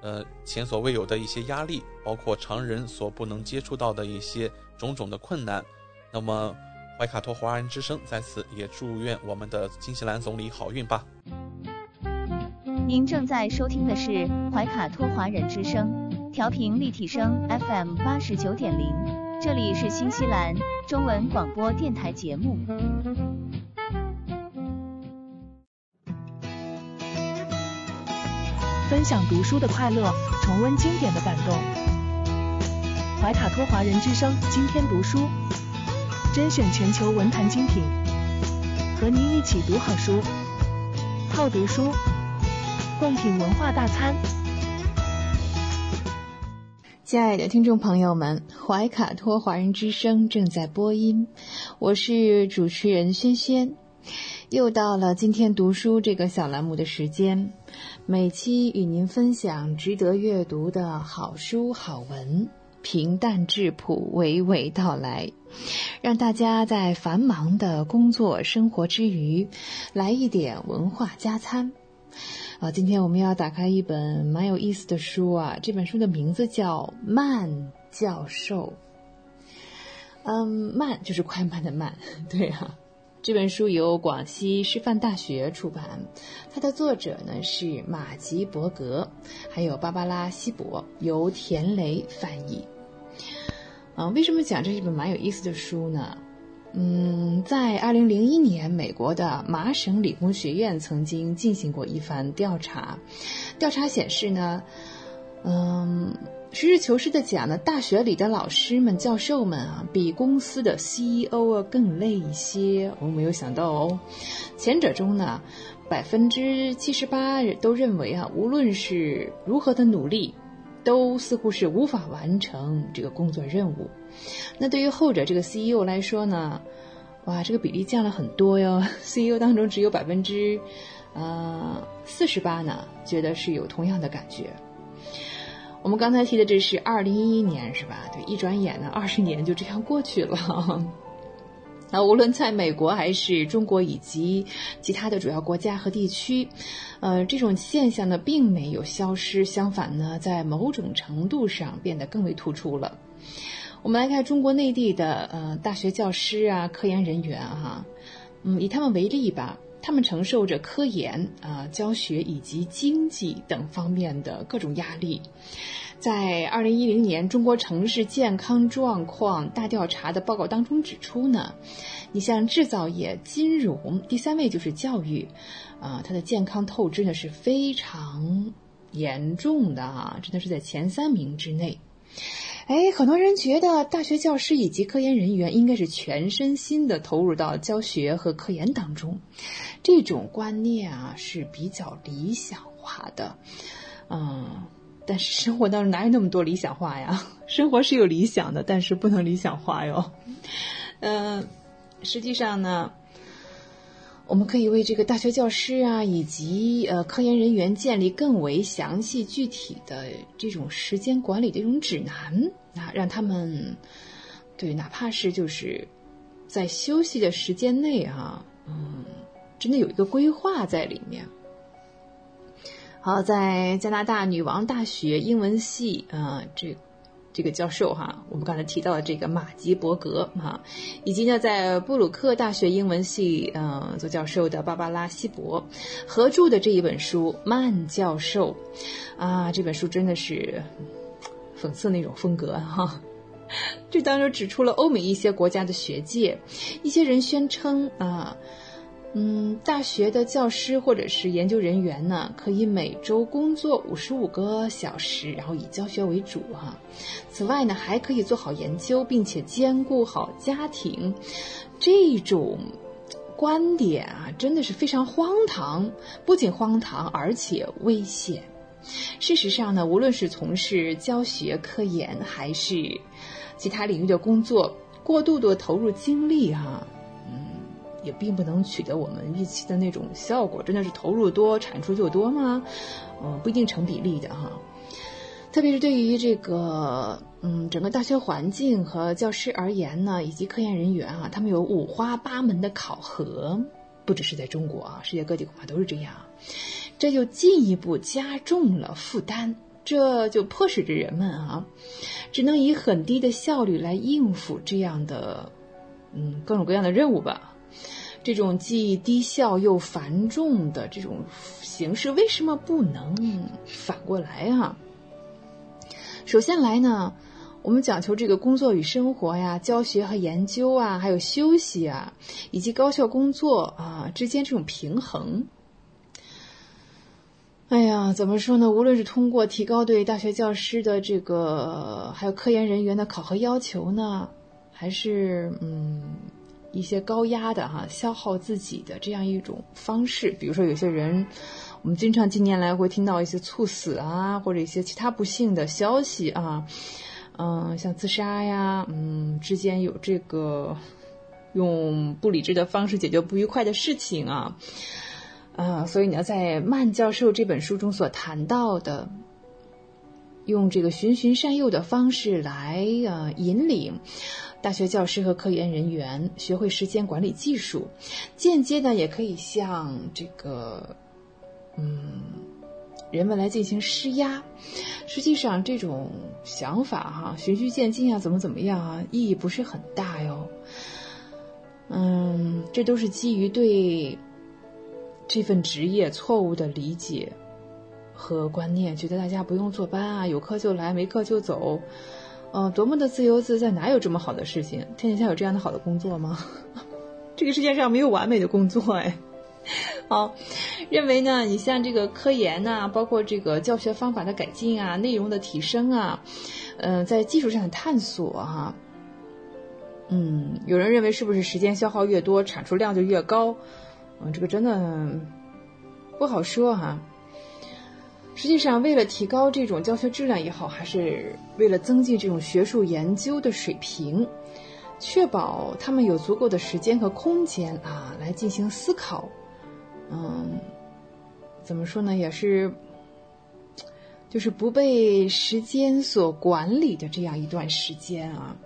呃，前所未有的一些压力，包括常人所不能接触到的一些种种的困难。那么，怀卡托华人之声在此也祝愿我们的新西兰总理好运吧。您正在收听的是怀卡托华人之声，调频立体声 FM 八十九点零，这里是新西兰中文广播电台节目。分享读书的快乐，重温经典的感动。怀卡托华人之声今天读书，甄选全球文坛精品，和您一起读好书，好读书，共品文化大餐。亲爱的听众朋友们，怀卡托华人之声正在播音，我是主持人轩轩。又到了今天读书这个小栏目的时间，每期与您分享值得阅读的好书好文，平淡质朴，娓娓道来，让大家在繁忙的工作生活之余，来一点文化加餐。啊，今天我们要打开一本蛮有意思的书啊，这本书的名字叫《慢教授》。嗯，慢就是快慢的慢，对啊。这本书由广西师范大学出版，它的作者呢是马吉伯格，还有芭芭拉希伯，由田雷翻译。啊，为什么讲这是一本蛮有意思的书呢？嗯，在二零零一年，美国的麻省理工学院曾经进行过一番调查，调查显示呢，嗯。实事求是的讲呢，大学里的老师们、教授们啊，比公司的 CEO 啊更累一些。我没有想到哦，前者中呢，百分之七十八都认为啊，无论是如何的努力，都似乎是无法完成这个工作任务。那对于后者这个 CEO 来说呢，哇，这个比例降了很多哟。CEO 当中只有百分之呃四十八呢，觉得是有同样的感觉。我们刚才提的这是二零一一年是吧？对，一转眼呢，二十年就这样过去了。那无论在美国还是中国以及其他的主要国家和地区，呃，这种现象呢并没有消失，相反呢，在某种程度上变得更为突出了。我们来看中国内地的呃大学教师啊、科研人员哈，嗯，以他们为例吧，他们承受着科研啊、教学以及经济等方面的各种压力。在二零一零年中国城市健康状况大调查的报告当中指出呢，你像制造业、金融，第三位就是教育，啊，它的健康透支呢是非常严重的啊，真的是在前三名之内。哎，很多人觉得大学教师以及科研人员应该是全身心的投入到教学和科研当中，这种观念啊是比较理想化的，嗯。但是生活当中哪有那么多理想化呀？生活是有理想的，但是不能理想化哟。嗯，实际上呢，我们可以为这个大学教师啊，以及呃科研人员建立更为详细具体的这种时间管理的一种指南那，让他们对哪怕是就是在休息的时间内啊，嗯，真的有一个规划在里面。好，在加拿大女王大学英文系，啊，这这个教授哈，我们刚才提到的这个马吉伯格哈，以及呢，在布鲁克大学英文系，嗯，做教授的芭芭拉希伯合著的这一本书《曼教授》，啊，这本书真的是讽刺那种风格哈，这当中指出了欧美一些国家的学界，一些人宣称啊。嗯，大学的教师或者是研究人员呢，可以每周工作五十五个小时，然后以教学为主哈。此外呢，还可以做好研究，并且兼顾好家庭。这种观点啊，真的是非常荒唐，不仅荒唐，而且危险。事实上呢，无论是从事教学、科研，还是其他领域的工作，过度的投入精力哈。嗯也并不能取得我们预期的那种效果，真的是投入多产出就多吗？嗯，不一定成比例的哈。特别是对于这个嗯整个大学环境和教师而言呢，以及科研人员啊，他们有五花八门的考核，不只是在中国啊，世界各地恐怕都是这样。这就进一步加重了负担，这就迫使着人们啊，只能以很低的效率来应付这样的嗯各种各样的任务吧。这种既低效又繁重的这种形式，为什么不能反过来啊？首先来呢，我们讲求这个工作与生活呀、教学和研究啊，还有休息啊，以及高效工作啊之间这种平衡。哎呀，怎么说呢？无论是通过提高对大学教师的这个，还有科研人员的考核要求呢，还是嗯。一些高压的哈消耗自己的这样一种方式，比如说有些人，我们经常近年来会听到一些猝死啊，或者一些其他不幸的消息啊，嗯，像自杀呀，嗯，之间有这个用不理智的方式解决不愉快的事情啊，啊，所以呢，在曼教授这本书中所谈到的，用这个循循善诱的方式来呃引领。大学教师和科研人员学会时间管理技术，间接的也可以向这个嗯人们来进行施压。实际上，这种想法哈，循序渐进啊，怎么怎么样啊，意义不是很大哟。嗯，这都是基于对这份职业错误的理解和观念，觉得大家不用坐班啊，有课就来，没课就走。嗯，多么的自由自在，哪有这么好的事情？天底下有这样的好的工作吗？这个世界上没有完美的工作哎。好，认为呢，你像这个科研呐，包括这个教学方法的改进啊，内容的提升啊，嗯，在技术上的探索哈，嗯，有人认为是不是时间消耗越多，产出量就越高？嗯，这个真的不好说哈。实际上，为了提高这种教学质量也好，还是为了增进这种学术研究的水平，确保他们有足够的时间和空间啊来进行思考，嗯，怎么说呢，也是，就是不被时间所管理的这样一段时间啊。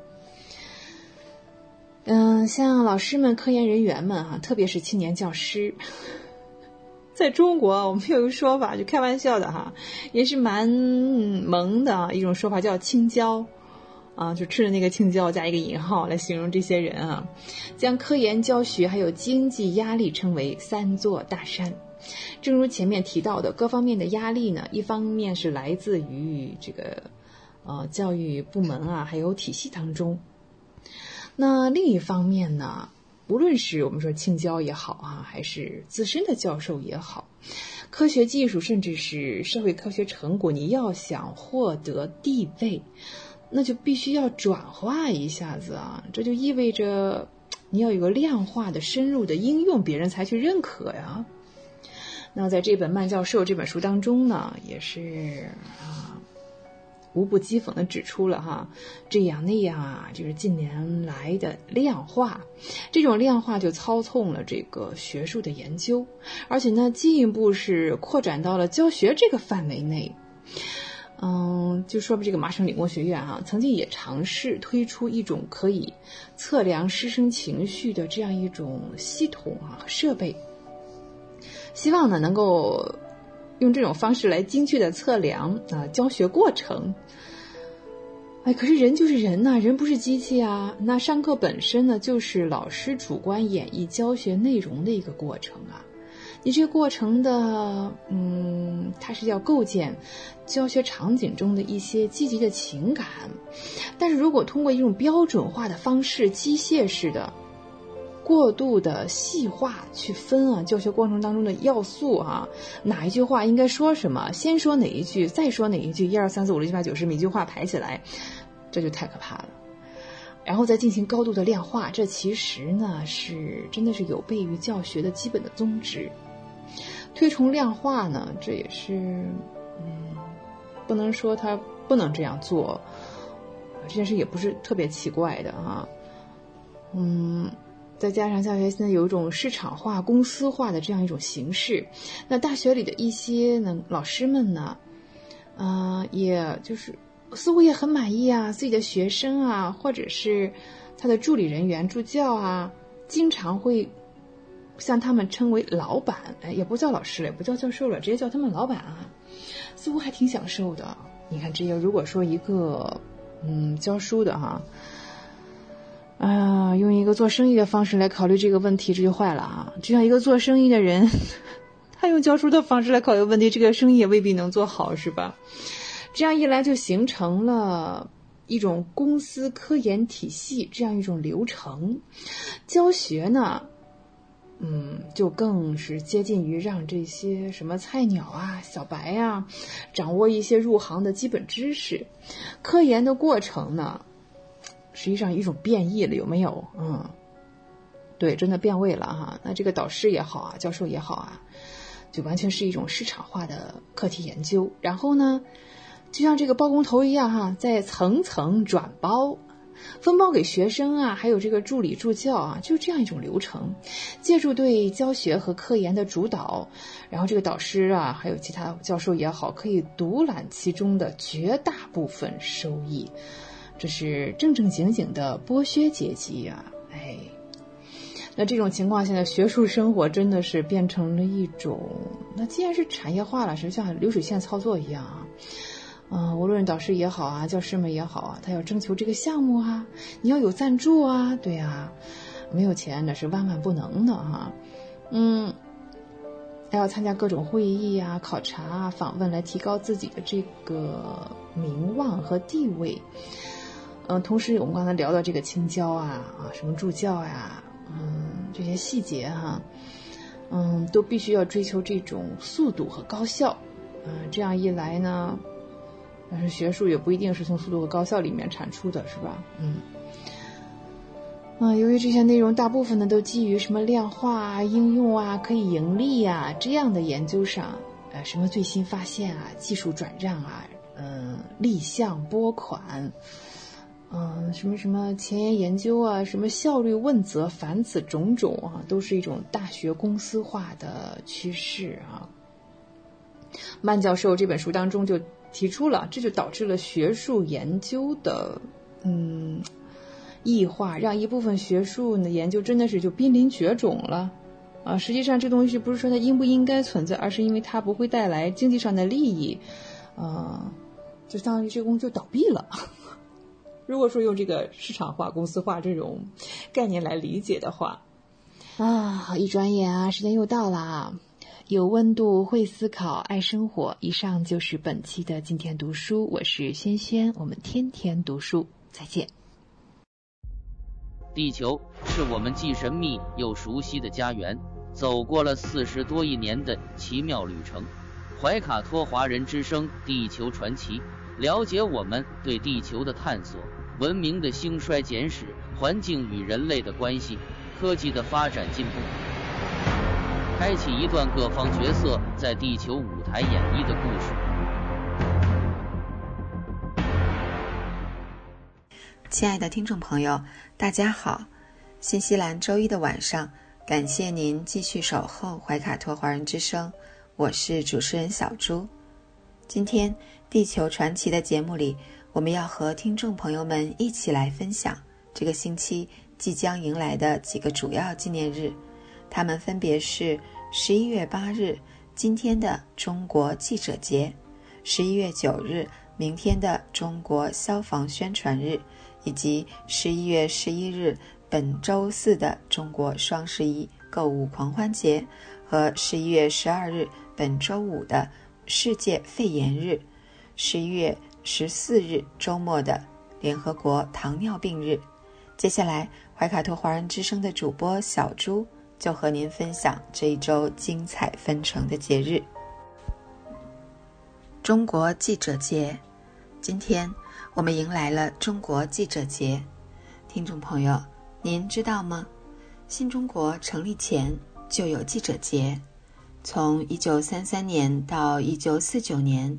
嗯，像老师们、科研人员们啊，特别是青年教师。在中国，我们有一个说法，就开玩笑的哈，也是蛮萌的啊。一种说法叫“青椒”，啊，就吃的那个青椒加一个引号来形容这些人啊，将科研、教学还有经济压力称为“三座大山”。正如前面提到的，各方面的压力呢，一方面是来自于这个呃教育部门啊，还有体系当中，那另一方面呢？无论是我们说青椒也好啊，还是自身的教授也好，科学技术甚至是社会科学成果，你要想获得地位，那就必须要转化一下子啊！这就意味着你要有个量化的、深入的应用，别人才去认可呀。那在这本曼教授这本书当中呢，也是啊。无不讥讽的指出了哈，这样那样啊，就是近年来的量化，这种量化就操纵了这个学术的研究，而且呢，进一步是扩展到了教学这个范围内。嗯，就说这个麻省理工学院哈，曾经也尝试推出一种可以测量师生情绪的这样一种系统啊设备，希望呢能够。用这种方式来精确的测量啊教学过程，哎，可是人就是人呐，人不是机器啊。那上课本身呢，就是老师主观演绎教学内容的一个过程啊。你这个过程的，嗯，它是要构建教学场景中的一些积极的情感，但是如果通过一种标准化的方式，机械式的。过度的细化去分啊，教学过程当中的要素啊，哪一句话应该说什么，先说哪一句，再说哪一句，一二三四五六七八九十，每句话排起来，这就太可怕了。然后再进行高度的量化，这其实呢是真的是有悖于教学的基本的宗旨。推崇量化呢，这也是嗯，不能说他不能这样做，这件事也不是特别奇怪的啊，嗯。再加上教学现在有一种市场化、公司化的这样一种形式，那大学里的一些呢老师们呢，呃，也就是似乎也很满意啊，自己的学生啊，或者是他的助理人员、助教啊，经常会向他们称为老板，哎，也不叫老师了，也不叫教授了，直接叫他们老板啊，似乎还挺享受的。你看，这些如果说一个嗯教书的哈。用一个做生意的方式来考虑这个问题，这就坏了啊！就像一个做生意的人，他用教书的方式来考虑问题，这个生意也未必能做好，是吧？这样一来，就形成了一种公司科研体系这样一种流程。教学呢，嗯，就更是接近于让这些什么菜鸟啊、小白呀，掌握一些入行的基本知识。科研的过程呢？实际上一种变异了，有没有？嗯，对，真的变味了哈。那这个导师也好啊，教授也好啊，就完全是一种市场化的课题研究。然后呢，就像这个包工头一样哈，在层层转包，分包给学生啊，还有这个助理助教啊，就这样一种流程。借助对教学和科研的主导，然后这个导师啊，还有其他教授也好，可以独揽其中的绝大部分收益。这是正正经经的剥削阶级呀！哎，那这种情况下的学术生活真的是变成了一种……那既然是产业化了，是像流水线操作一样啊！嗯，无论导师也好啊，教师们也好啊，他要征求这个项目啊，你要有赞助啊，对呀，没有钱那是万万不能的哈！嗯，还要参加各种会议啊、考察啊、访问，来提高自己的这个名望和地位。嗯，同时我们刚才聊到这个青椒啊啊，什么助教呀，嗯，这些细节哈，嗯，都必须要追求这种速度和高效，嗯，这样一来呢，但是学术也不一定是从速度和高效里面产出的，是吧？嗯，啊，由于这些内容大部分呢都基于什么量化啊、应用啊、可以盈利呀这样的研究上，呃，什么最新发现啊，技术转让啊，嗯，立项拨款，嗯，什么什么前沿研究啊，什么效率问责，凡此种种啊，都是一种大学公司化的趋势啊。曼教授这本书当中就提出了，这就导致了学术研究的嗯异化，让一部分学术的研究真的是就濒临绝种了。啊，实际上这东西不是说它应不应该存在，而是因为它不会带来经济上的利益，啊，就相当于这个公司就倒闭了。如果说用这个市场化、公司化这种概念来理解的话，啊，一转眼啊，时间又到了啊。有温度，会思考，爱生活。以上就是本期的今天读书，我是轩轩，我们天天读书，再见。地球是我们既神秘又熟悉的家园。走过了四十多亿年的奇妙旅程，怀卡托华人之声《地球传奇》，了解我们对地球的探索、文明的兴衰简史、环境与人类的关系、科技的发展进步，开启一段各方角色在地球舞台演绎的故事。亲爱的听众朋友，大家好！新西兰周一的晚上。感谢您继续守候怀卡托华人之声，我是主持人小朱。今天《地球传奇》的节目里，我们要和听众朋友们一起来分享这个星期即将迎来的几个主要纪念日，它们分别是十一月八日今天的中国记者节，十一月九日明天的中国消防宣传日，以及十一月十一日。本周四的中国双十一购物狂欢节和十一月十二日本周五的世界肺炎日，十一月十四日周末的联合国糖尿病日。接下来，怀卡托华人之声的主播小朱就和您分享这一周精彩纷呈的节日——中国记者节。今天我们迎来了中国记者节，听众朋友。您知道吗？新中国成立前就有记者节，从一九三三年到一九四九年，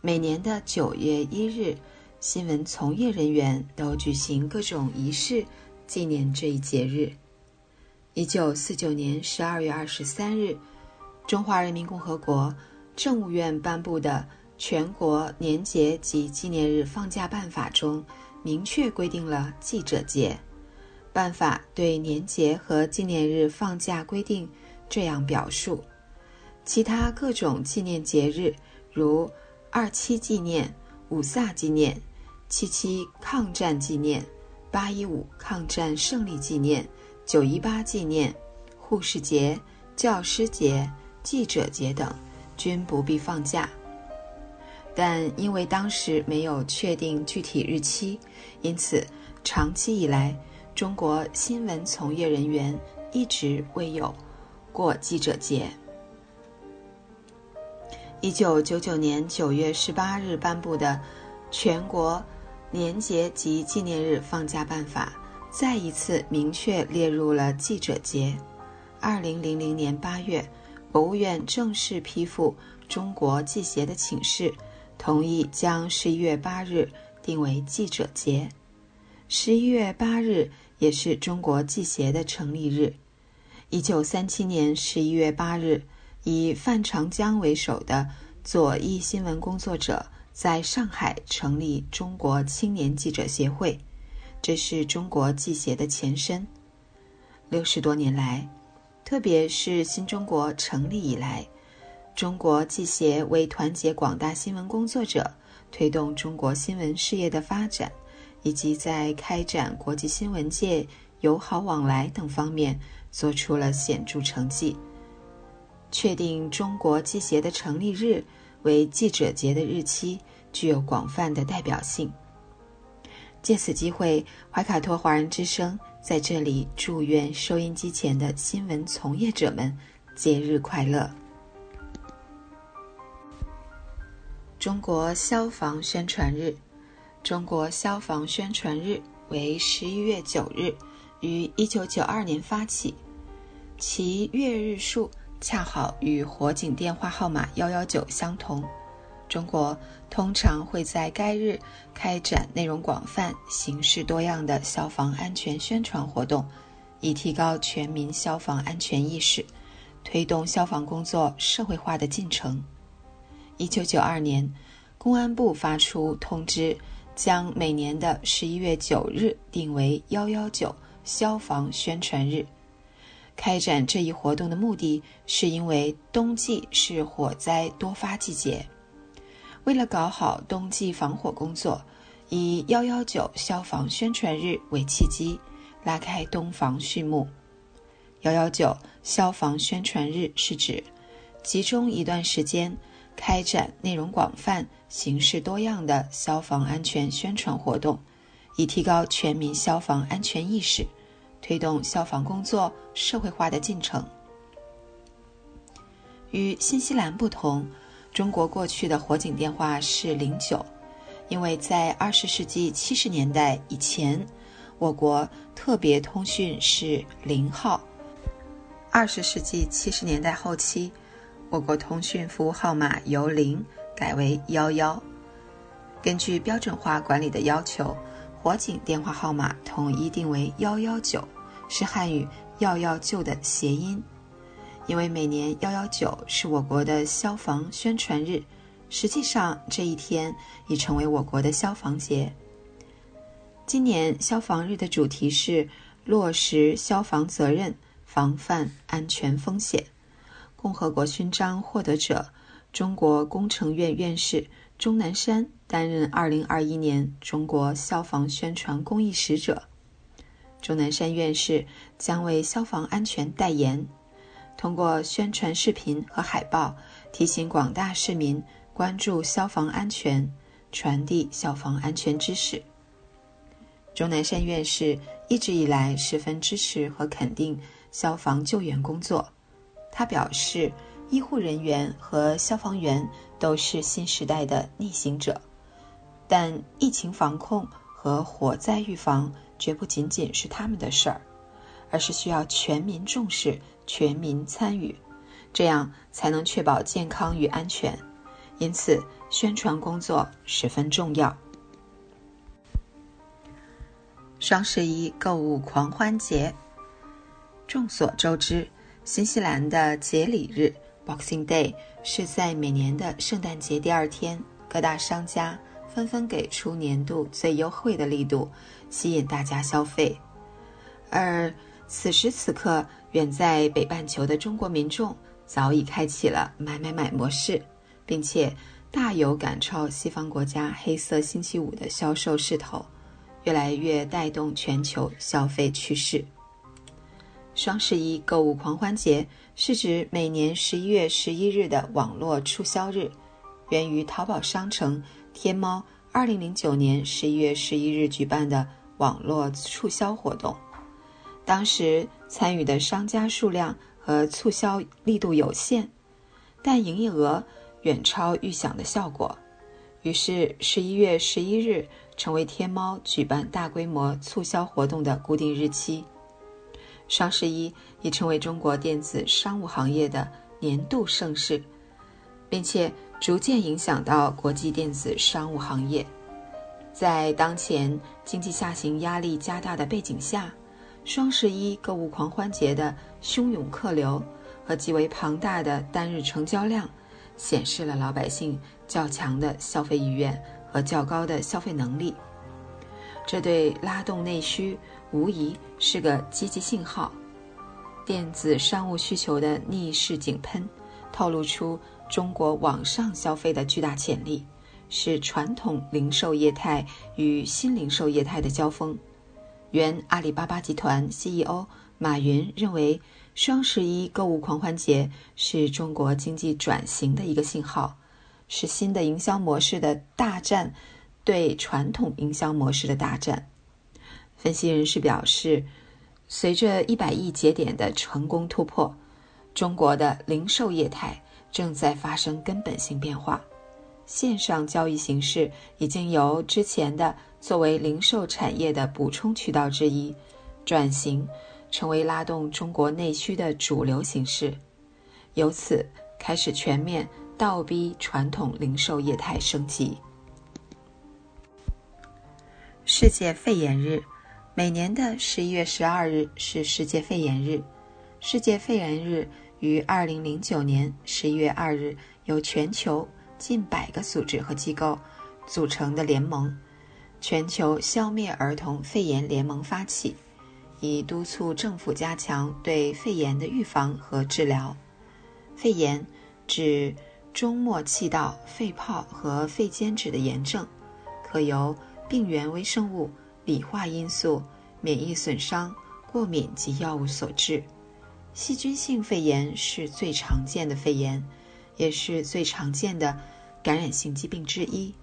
每年的九月一日，新闻从业人员都举行各种仪式纪念这一节日。一九四九年十二月二十三日，中华人民共和国政务院颁布的《全国年节及纪念日放假办法》中，明确规定了记者节。办法对年节和纪念日放假规定这样表述：其他各种纪念节日，如二七纪念、五卅纪念、七七抗战纪念、八一五抗战胜利纪念、九一八纪念、护士节、教师节、记者节等，均不必放假。但因为当时没有确定具体日期，因此长期以来。中国新闻从业人员一直未有过记者节。一九九九年九月十八日颁布的《全国年节及纪念日放假办法》再一次明确列入了记者节。二零零零年八月，国务院正式批复中国记协的请示，同意将十一月八日定为记者节。十一月八日。也是中国记协的成立日。一九三七年十一月八日，以范长江为首的左翼新闻工作者在上海成立中国青年记者协会，这是中国记协的前身。六十多年来，特别是新中国成立以来，中国记协为团结广大新闻工作者，推动中国新闻事业的发展。以及在开展国际新闻界友好往来等方面做出了显著成绩。确定中国记协的成立日为记者节的日期，具有广泛的代表性。借此机会，怀卡托华人之声在这里祝愿收音机前的新闻从业者们节日快乐。中国消防宣传日。中国消防宣传日为十一月九日，于一九九二年发起，其月日数恰好与火警电话号码幺幺九相同。中国通常会在该日开展内容广泛、形式多样的消防安全宣传活动，以提高全民消防安全意识，推动消防工作社会化的进程。一九九二年，公安部发出通知，将每年的十一月九日定为“幺幺九”消防宣传日。开展这一活动的目的是因为冬季是火灾多发季节。为了搞好冬季防火工作，以“幺幺九”消防宣传日为契机，拉开冬防序幕。“幺幺九”消防宣传日是指集中一段时间，开展内容广泛、形式多样的消防安全宣传活动，以提高全民消防安全意识，推动消防工作社会化的进程。与新西兰不同。中国过去的火警电话是零九，因为在二十世纪七十年代以前，我国特别通讯是零号。二十世纪七十年代后期，我国通讯服务号码由零改为幺幺。根据标准化管理的要求，火警电话号码统一定为幺幺九，是汉语“要要救”的谐音。因为每年幺幺九是我国的消防宣传日，实际上这一天已成为我国的消防节。今年消防日的主题是落实消防责任，防范安全风险。共和国勋章获得者、中国工程院院士钟南山担任二零二一年中国消防宣传公益使者。钟南山院士将为消防安全代言。通过宣传视频和海报，提醒广大市民关注消防安全，传递消防安全知识。钟南山院士一直以来十分支持和肯定消防救援工作。他表示，医护人员和消防员都是新时代的逆行者，但疫情防控和火灾预防绝不仅仅是他们的事儿，而是需要全民重视。全民参与，这样才能确保健康与安全。因此，宣传工作十分重要。双十一购物狂欢节，众所周知，新西兰的节礼日 （Boxing Day） 是在每年的圣诞节第二天，各大商家纷纷给出年度最优惠的力度，吸引大家消费。而此时此刻，远在北半球的中国民众早已开启了买买买模式，并且大有赶超西方国家黑色星期五的销售势头，越来越带动全球消费趋势。双十一购物狂欢节是指每年十一月十一日的网络促销日，源于淘宝商城天猫二零零九年十一月十一日举办的网络促销活动。当时参与的商家数量和促销力度有限，但营业额远超预想的效果。于是，十一月十一日成为天猫举办大规模促销活动的固定日期。双十一已成为中国电子商务行业的年度盛事，并且逐渐影响到国际电子商务行业。在当前经济下行压力加大的背景下，双十一购物狂欢节的汹涌客流和极为庞大的单日成交量，显示了老百姓较强的消费意愿和较高的消费能力。这对拉动内需无疑是个积极信号。电子商务需求的逆势井喷，透露出中国网上消费的巨大潜力，是传统零售业态与新零售业态的交锋。原阿里巴巴集团 CEO 马云认为，双十一购物狂欢节是中国经济转型的一个信号，是新的营销模式的大战，对传统营销模式的大战。分析人士表示，随着一百亿节点的成功突破，中国的零售业态正在发生根本性变化。线上交易形式已经由之前的作为零售产业的补充渠道之一，转型成为拉动中国内需的主流形式。由此开始全面倒逼传统零售业态升级。世界肺炎日，每年的十一月十二日是世界肺炎日。世界肺炎日于二零零九年十一月二日由全球近百个组织和机构组成的联盟——全球消灭儿童肺炎联盟发起，以督促政府加强对肺炎的预防和治疗。肺炎指中末气道肺泡和肺间质的炎症，可由病原微生物、理化因素、免疫损伤、过敏及药物所致。细菌性肺炎是最常见的肺炎，也是最常见的感染性疾病之一。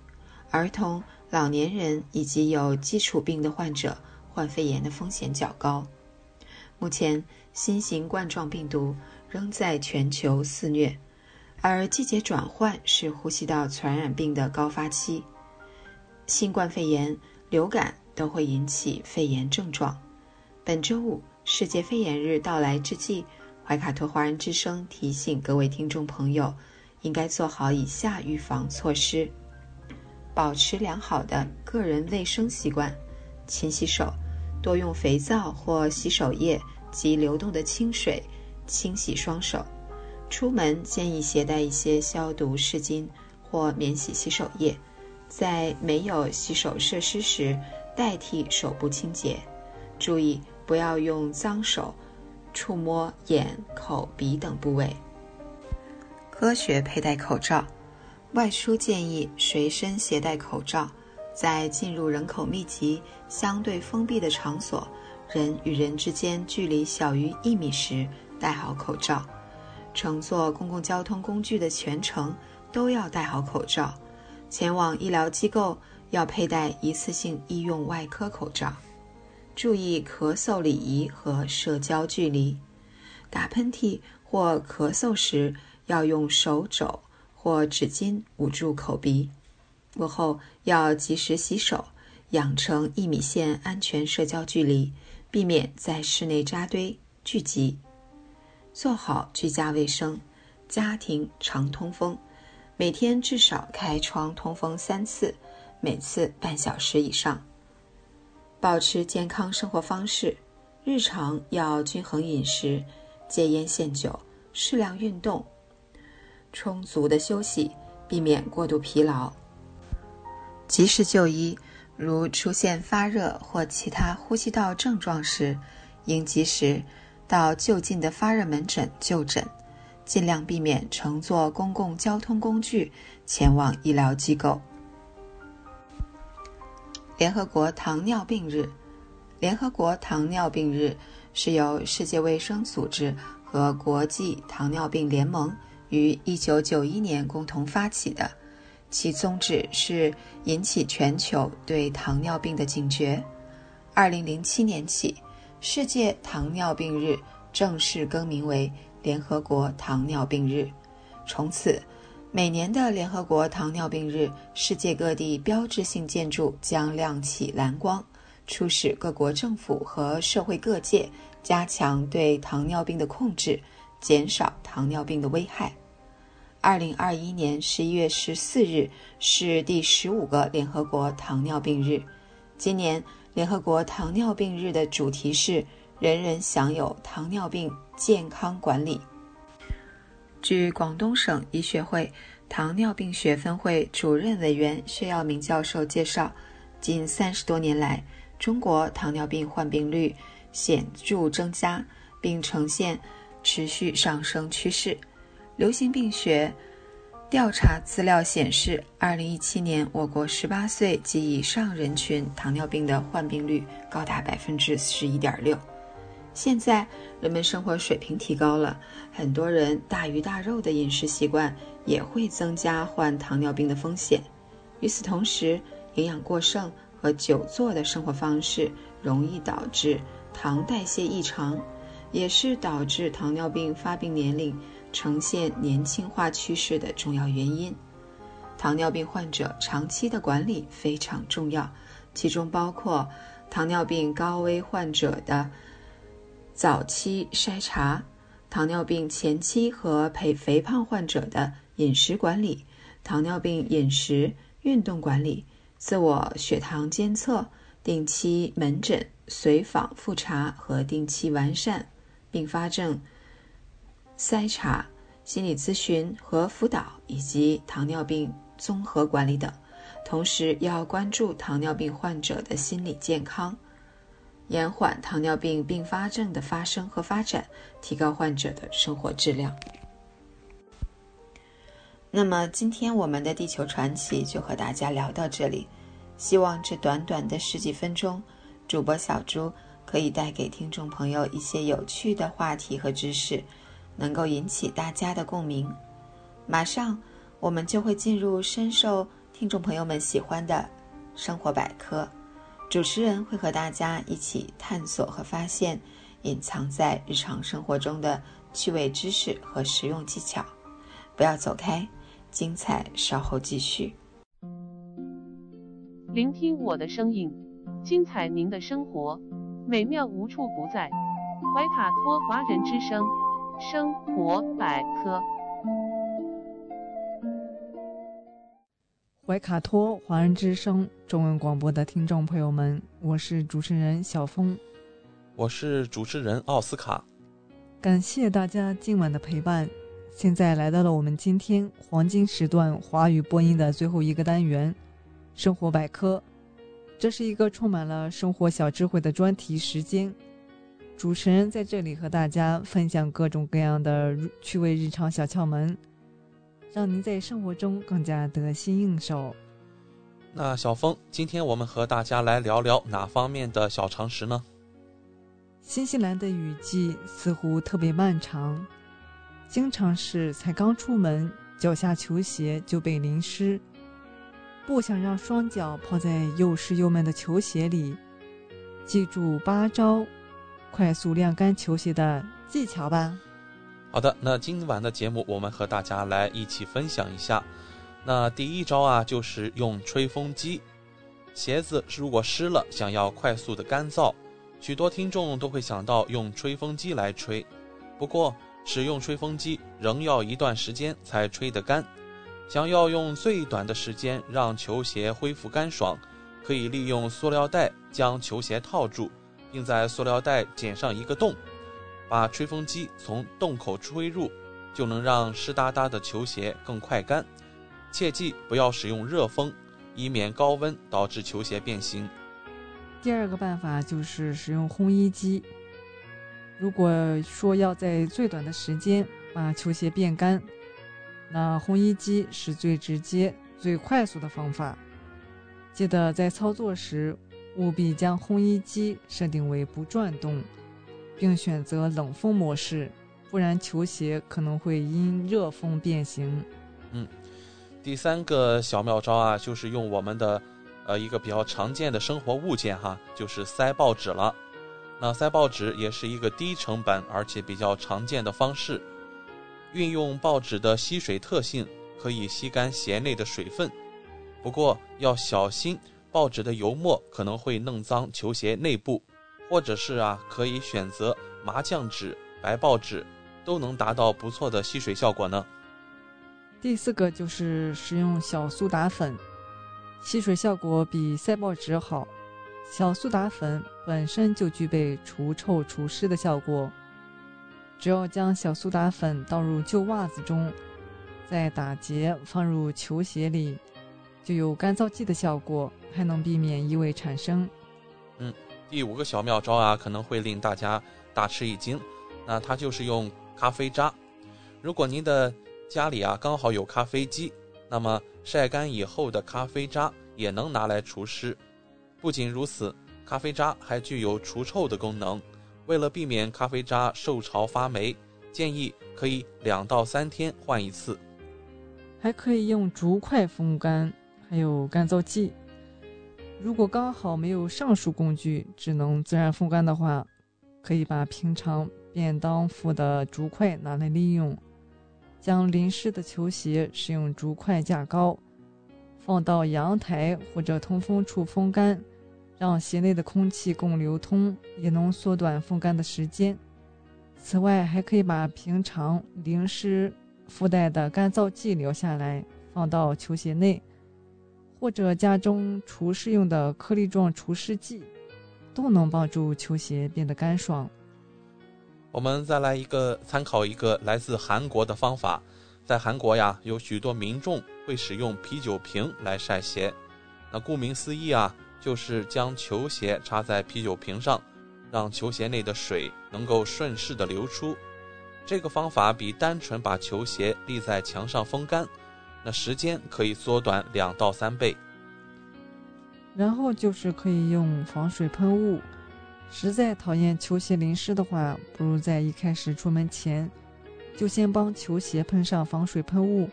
儿童、老年人以及有基础病的患者患肺炎的风险较高。目前，新型冠状病毒仍在全球肆虐，而季节转换是呼吸道传染病的高发期。新冠肺炎、流感都会引起肺炎症状。本周五，世界肺炎日到来之际，怀卡托华人之声提醒各位听众朋友，应该做好以下预防措施：保持良好的个人卫生习惯，勤洗手，多用肥皂或洗手液及流动的清水清洗双手。出门建议携带一些消毒湿巾或免洗洗手液。在没有洗手设施时，代替手部清洁。注意不要用脏手触摸眼、口、鼻等部位。科学佩戴口罩，外出建议随身携带口罩。在进入人口密集、相对封闭的场所，人与人之间距离小于一米时，戴好口罩。乘坐公共交通工具的全程都要戴好口罩。前往医疗机构要佩戴一次性医用外科口罩，注意咳嗽礼仪和社交距离。打喷嚏或咳嗽时要用手肘或纸巾捂住口鼻。过后要及时洗手，养成一米线安全社交距离，避免在室内扎堆聚集。做好居家卫生，家庭常通风。每天至少开窗通风三次，每次半小时以上。保持健康生活方式，日常要均衡饮食，戒烟限酒，适量运动，充足的休息，避免过度疲劳。及时就医，如出现发热或其他呼吸道症状时，应及时到就近的发热门诊就诊。尽量避免乘坐公共交通工具前往医疗机构。联合国糖尿病日，联合国糖尿病日是由世界卫生组织和国际糖尿病联盟于1991年共同发起的，其宗旨是引起全球对糖尿病的警觉。2007年起，世界糖尿病日正式更名为。联合国糖尿病日，从此，每年的联合国糖尿病日，世界各地标志性建筑将亮起蓝光，促使各国政府和社会各界加强对糖尿病的控制，减少糖尿病的危害。二零二一年十一月十四日是第十五个联合国糖尿病日。今年联合国糖尿病日的主题是。人人享有糖尿病健康管理。据广东省医学会糖尿病学分会主任委员薛耀明教授介绍，近三十多年来，中国糖尿病患病率显著增加，并呈现持续上升趋势。流行病学调查资料显示，二零一七年我国十八岁及以上人群糖尿病的患病率高达百分之十一点六。现在人们生活水平提高了，很多人大鱼大肉的饮食习惯也会增加患糖尿病的风险。与此同时，营养过剩和久坐的生活方式容易导致糖代谢异常，也是导致糖尿病发病年龄呈现年轻化趋势的重要原因。糖尿病患者长期的管理非常重要，其中包括糖尿病高危患者的。早期筛查，糖尿病前期和陪肥胖患者的饮食管理、糖尿病饮食、运动管理、自我血糖监测、定期门诊随访复查和定期完善并发症筛查、心理咨询和辅导，以及糖尿病综合管理等。同时，要关注糖尿病患者的心理健康。延缓糖尿病并发症的发生和发展，提高患者的生活质量。那么，今天我们的地球传奇就和大家聊到这里。希望这短短的十几分钟，主播小猪可以带给听众朋友一些有趣的话题和知识，能够引起大家的共鸣。马上，我们就会进入深受听众朋友们喜欢的生活百科。主持人会和大家一起探索和发现隐藏在日常生活中的趣味知识和实用技巧。不要走开，精彩稍后继续。聆听我的声音，精彩您的生活，美妙无处不在。怀卡托华人之声生活百科。怀卡托华人之声中文广播的听众朋友们，我是主持人小峰，我是主持人奥斯卡。感谢大家今晚的陪伴。现在来到了我们今天黄金时段华语播音的最后一个单元——生活百科。这是一个充满了生活小智慧的专题时间。主持人在这里和大家分享各种各样的趣味日常小窍门。让您在生活中更加得心应手。那小峰，今天我们和大家来聊聊哪方面的小常识呢？新西兰的雨季似乎特别漫长，经常是才刚出门，脚下球鞋就被淋湿。不想让双脚泡在又湿又闷的球鞋里，记住八招快速晾干球鞋的技巧吧。好的，那今晚的节目我们和大家来一起分享一下。那第一招啊，就是用吹风机。鞋子如果湿了，想要快速的干燥，许多听众都会想到用吹风机来吹。不过，使用吹风机仍要一段时间才吹得干。想要用最短的时间让球鞋恢复干爽，可以利用塑料袋将球鞋套住，并在塑料袋剪上一个洞。把吹风机从洞口吹入，就能让湿哒哒的球鞋更快干。切记不要使用热风，以免高温导致球鞋变形。第二个办法就是使用烘衣机。如果说要在最短的时间把球鞋变干，那烘衣机是最直接、最快速的方法。记得在操作时，务必将烘衣机设定为不转动。并选择冷风模式，不然球鞋可能会因热风变形。嗯，第三个小妙招啊，就是用我们的呃一个比较常见的生活物件哈，就是塞报纸了。那塞报纸也是一个低成本而且比较常见的方式，运用报纸的吸水特性，可以吸干鞋内的水分。不过要小心，报纸的油墨可能会弄脏球鞋内部。或者是啊，可以选择麻将纸、白报纸，都能达到不错的吸水效果呢。第四个就是使用小苏打粉，吸水效果比赛报纸好。小苏打粉本身就具备除臭除湿的效果，只要将小苏打粉倒入旧袜子中，再打结放入球鞋里，就有干燥剂的效果，还能避免异味产生。嗯。第五个小妙招啊，可能会令大家大吃一惊，那它就是用咖啡渣。如果您的家里啊刚好有咖啡机，那么晒干以后的咖啡渣也能拿来除湿。不仅如此，咖啡渣还具有除臭的功能。为了避免咖啡渣受潮发霉，建议可以两到三天换一次。还可以用竹筷风干，还有干燥剂。如果刚好没有上述工具，只能自然风干的话，可以把平常便当附的竹筷拿来利用，将淋湿的球鞋使用竹筷架高，放到阳台或者通风处风干，让鞋内的空气更流通，也能缩短风干的时间。此外，还可以把平常淋湿附带的干燥剂留下来，放到球鞋内，或者家中除湿用的颗粒状除湿剂，都能帮助球鞋变得干爽。我们再来一个参考一个来自韩国的方法，在韩国呀，有许多民众会使用啤酒瓶来晒鞋。那顾名思义啊，就是将球鞋插在啤酒瓶上。让球鞋内的水能够顺势的流出，这个方法比单纯把球鞋立在墙上风干，那时间可以缩短两到三倍。然后就是可以用防水喷雾，实在讨厌球鞋淋湿的话，不如在一开始出门前，就先帮球鞋喷上防水喷雾，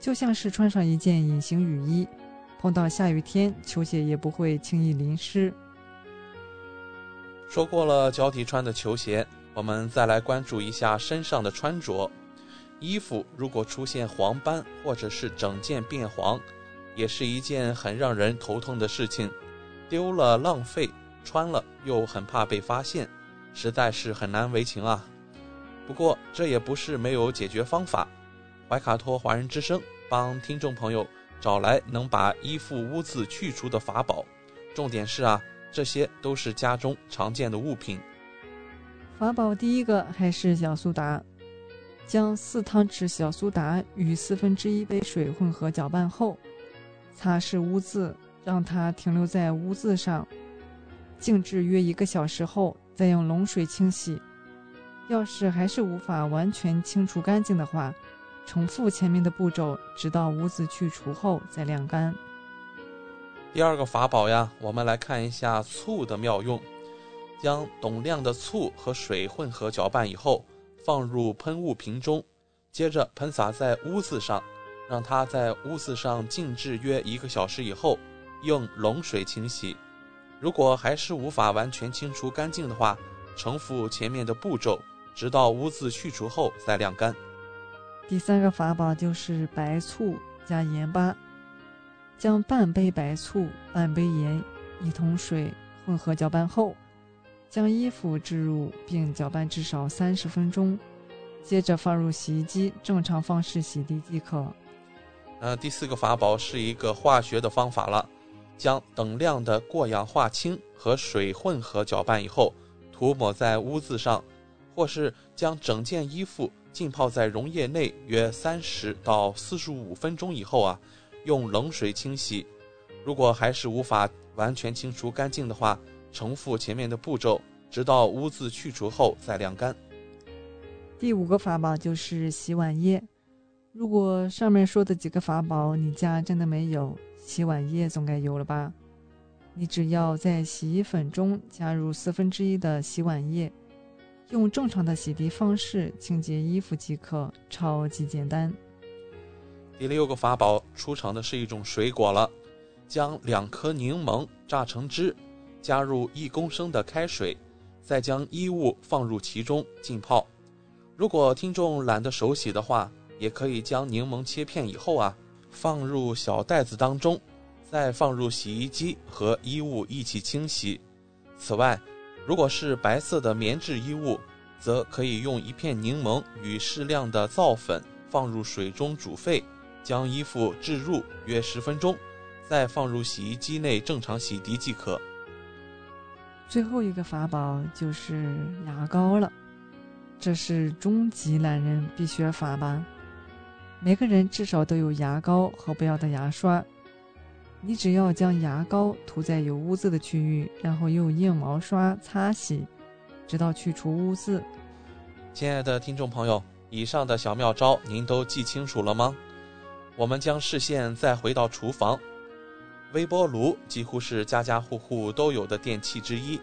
就像是穿上一件隐形雨衣，碰到下雨天，球鞋也不会轻易淋湿。说过了脚底穿的球鞋，我们再来关注一下身上的穿着。衣服如果出现黄斑或者是整件变黄，也是一件很让人头痛的事情。丢了浪费，穿了又很怕被发现，实在是很难为情啊。不过这也不是没有解决方法。怀卡托华人之声帮听众朋友找来能把衣服污渍去除的法宝。重点是啊。这些都是家中常见的物品。法宝第一个还是小苏打，将四汤匙小苏打与四分之一杯水混合搅拌后，擦拭污渍，让它停留在污渍上，静置约一个小时后，再用冷水清洗。要是还是无法完全清除干净的话，重复前面的步骤，直到污渍去除后再晾干。第二个法宝呀，我们来看一下醋的妙用。将懂量的醋和水混合搅拌以后，放入喷雾瓶中，接着喷洒在污渍上，让它在污渍上静置约一个小时以后，用冷水清洗。如果还是无法完全清除干净的话，重复前面的步骤，直到污渍去除后再晾干。第三个法宝就是白醋加盐巴。将半杯白醋、半杯盐、一桶水混合搅拌后，将衣服置入并搅拌至少三十分钟，接着放入洗衣机正常方式洗涤即可。呃，第四个法宝是一个化学的方法了，将等量的过氧化氢和水混合搅拌以后，涂抹在污渍上，或是将整件衣服浸泡在溶液内约三十到四十五分钟以后啊。用冷水清洗，如果还是无法完全清除干净的话，重复前面的步骤，直到污渍去除后再晾干。第五个法宝就是洗碗液。如果上面说的几个法宝你家真的没有，洗碗液总该有了吧？你只要在洗衣粉中加入四分之一的洗碗液，用正常的洗涤方式清洁衣服即可，超级简单。第六个法宝出场的是一种水果了，将两颗柠檬榨成汁，加入一公升的开水，再将衣物放入其中浸泡。如果听众懒得手洗的话，也可以将柠檬切片以后啊，放入小袋子当中，再放入洗衣机和衣物一起清洗。此外，如果是白色的棉质衣物，则可以用一片柠檬与适量的皂粉放入水中煮沸。将衣服置入约十分钟，再放入洗衣机内正常洗涤即可。最后一个法宝就是牙膏了，这是终极懒人必学法吧？每个人至少都有牙膏和不要的牙刷，你只要将牙膏涂在有污渍的区域，然后用硬毛刷擦洗，直到去除污渍。亲爱的听众朋友，以上的小妙招您都记清楚了吗？我们将视线再回到厨房，微波炉几乎是家家户户都有的电器之一。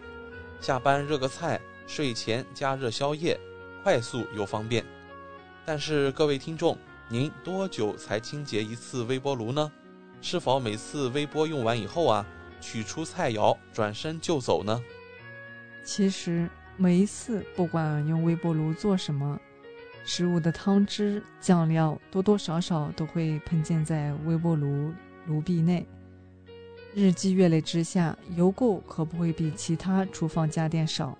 下班热个菜，睡前加热宵夜，快速又方便。但是各位听众，您多久才清洁一次微波炉呢？是否每次微波用完以后啊，取出菜肴，转身就走呢？其实每一次，不管用微波炉做什么。食物的汤汁、酱料多多少少都会喷溅在微波炉炉壁内。日积月累之下，油垢可不会比其他厨房家电少。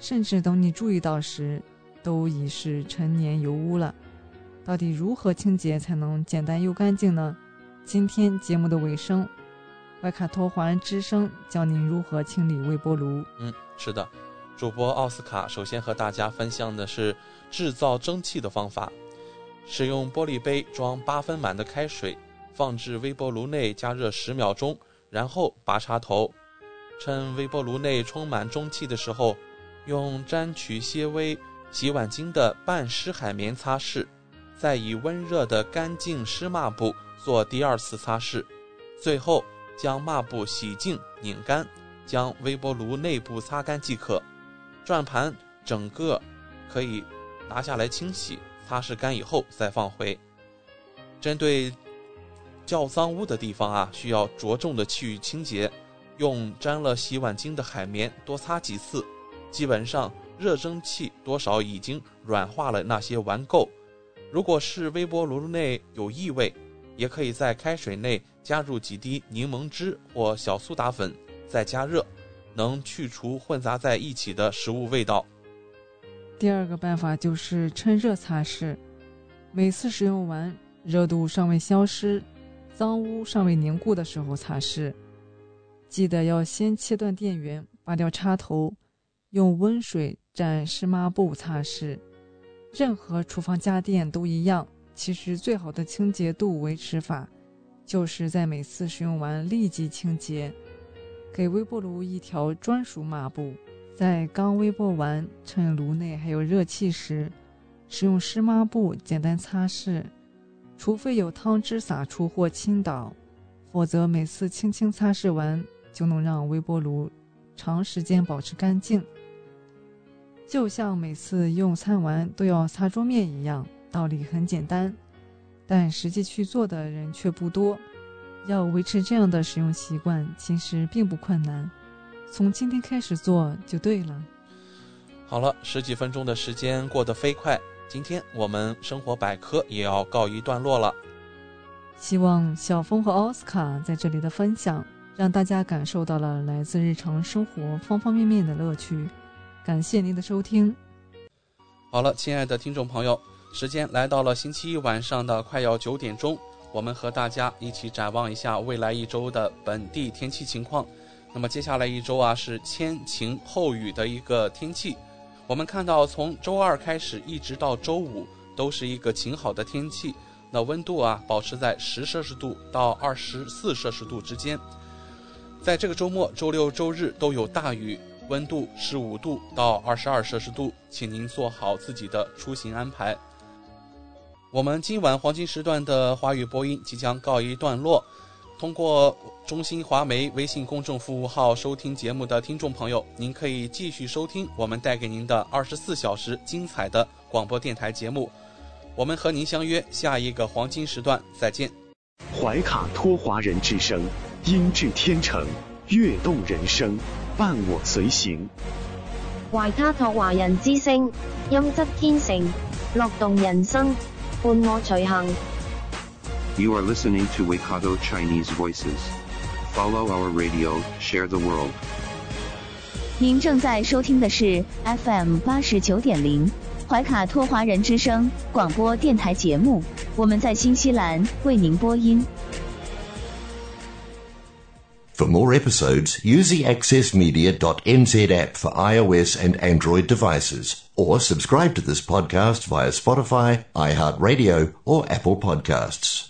甚至等你注意到时，都已是陈年油污了。到底如何清洁才能简单又干净呢？今天节目的尾声，外卡托华人之声教您如何清理微波炉。嗯，是的，主播奥斯卡首先和大家分享的是制造蒸汽的方法。使用玻璃杯装八分满的开水，放置微波炉内加热十秒钟，然后拔插头。趁微波炉内充满蒸汽的时候，用沾取些微洗碗巾的半湿海绵擦拭，再以温热的干净湿抹布做第二次擦拭，最后将抹布洗净拧干，将微波炉内部擦干即可。转盘整个可以拿下来清洗。擦拭干以后再放回。针对较脏污的地方啊，需要着重的去清洁，用沾了洗碗巾的海绵多擦几次，基本上热蒸汽多少已经软化了那些顽垢。如果是微波炉内有异味，也可以在开水内加入几滴柠檬汁或小苏打粉，再加热，能去除混杂在一起的食物味道。第二个办法就是趁热擦拭，每次使用完，热度尚未消失、脏污尚未凝固的时候擦拭。记得要先切断电源，拔掉插头，用温水蘸湿抹布擦拭。任何厨房家电都一样，其实最好的清洁度维持法，就是在每次使用完立即清洁，给微波炉一条专属抹布。在刚微波完，趁炉内还有热气时，使用湿抹布简单擦拭，除非有汤汁洒出或倾倒，否则每次轻轻擦拭完就能让微波炉长时间保持干净。就像每次用餐完都要擦桌面一样，道理很简单，但实际去做的人却不多。要维持这样的使用习惯，其实并不困难。从今天开始做就对了。好了，十几分钟的时间过得飞快，今天我们生活百科也要告一段落了。希望小峰和奥斯卡在这里的分享，让大家感受到了来自日常生活方方面面的乐趣。感谢您的收听。好了，亲爱的听众朋友，时间来到了星期一晚上的快要九点钟，我们和大家一起展望一下未来一周的本地天气情况。那么接下来一周啊，是先晴后雨的一个天气。我们看到，从周二开始一直到周五，都是一个晴好的天气。那温度啊，保持在十摄氏度到二十四摄氏度之间。在这个周末，周六周日都有大雨，温度十五度到二十二摄氏度，请您做好自己的出行安排。我们今晚黄金时段的华语播音即将告一段落。通过中新华媒微信公众服务号收听节目的听众朋友，您可以继续收听我们带给您的二十四小时精彩的广播电台节目。我们和您相约下一个黄金时段，再见。怀卡托华人之声，音质天成，悦动人生，伴我随行。怀卡托华人之声，音质天成，乐动人生，伴我随行。You are listening to Waikato Chinese Voices. Follow our radio, share the world. 您正在收听的是 FM 八十九点零怀卡托华人之声广播电台节目，我们在新西兰为您播音。For more episodes, use the accessmedia.nz app for iOS and Android devices, or subscribe to this podcast via Spotify, iHeartRadio, or Apple Podcasts.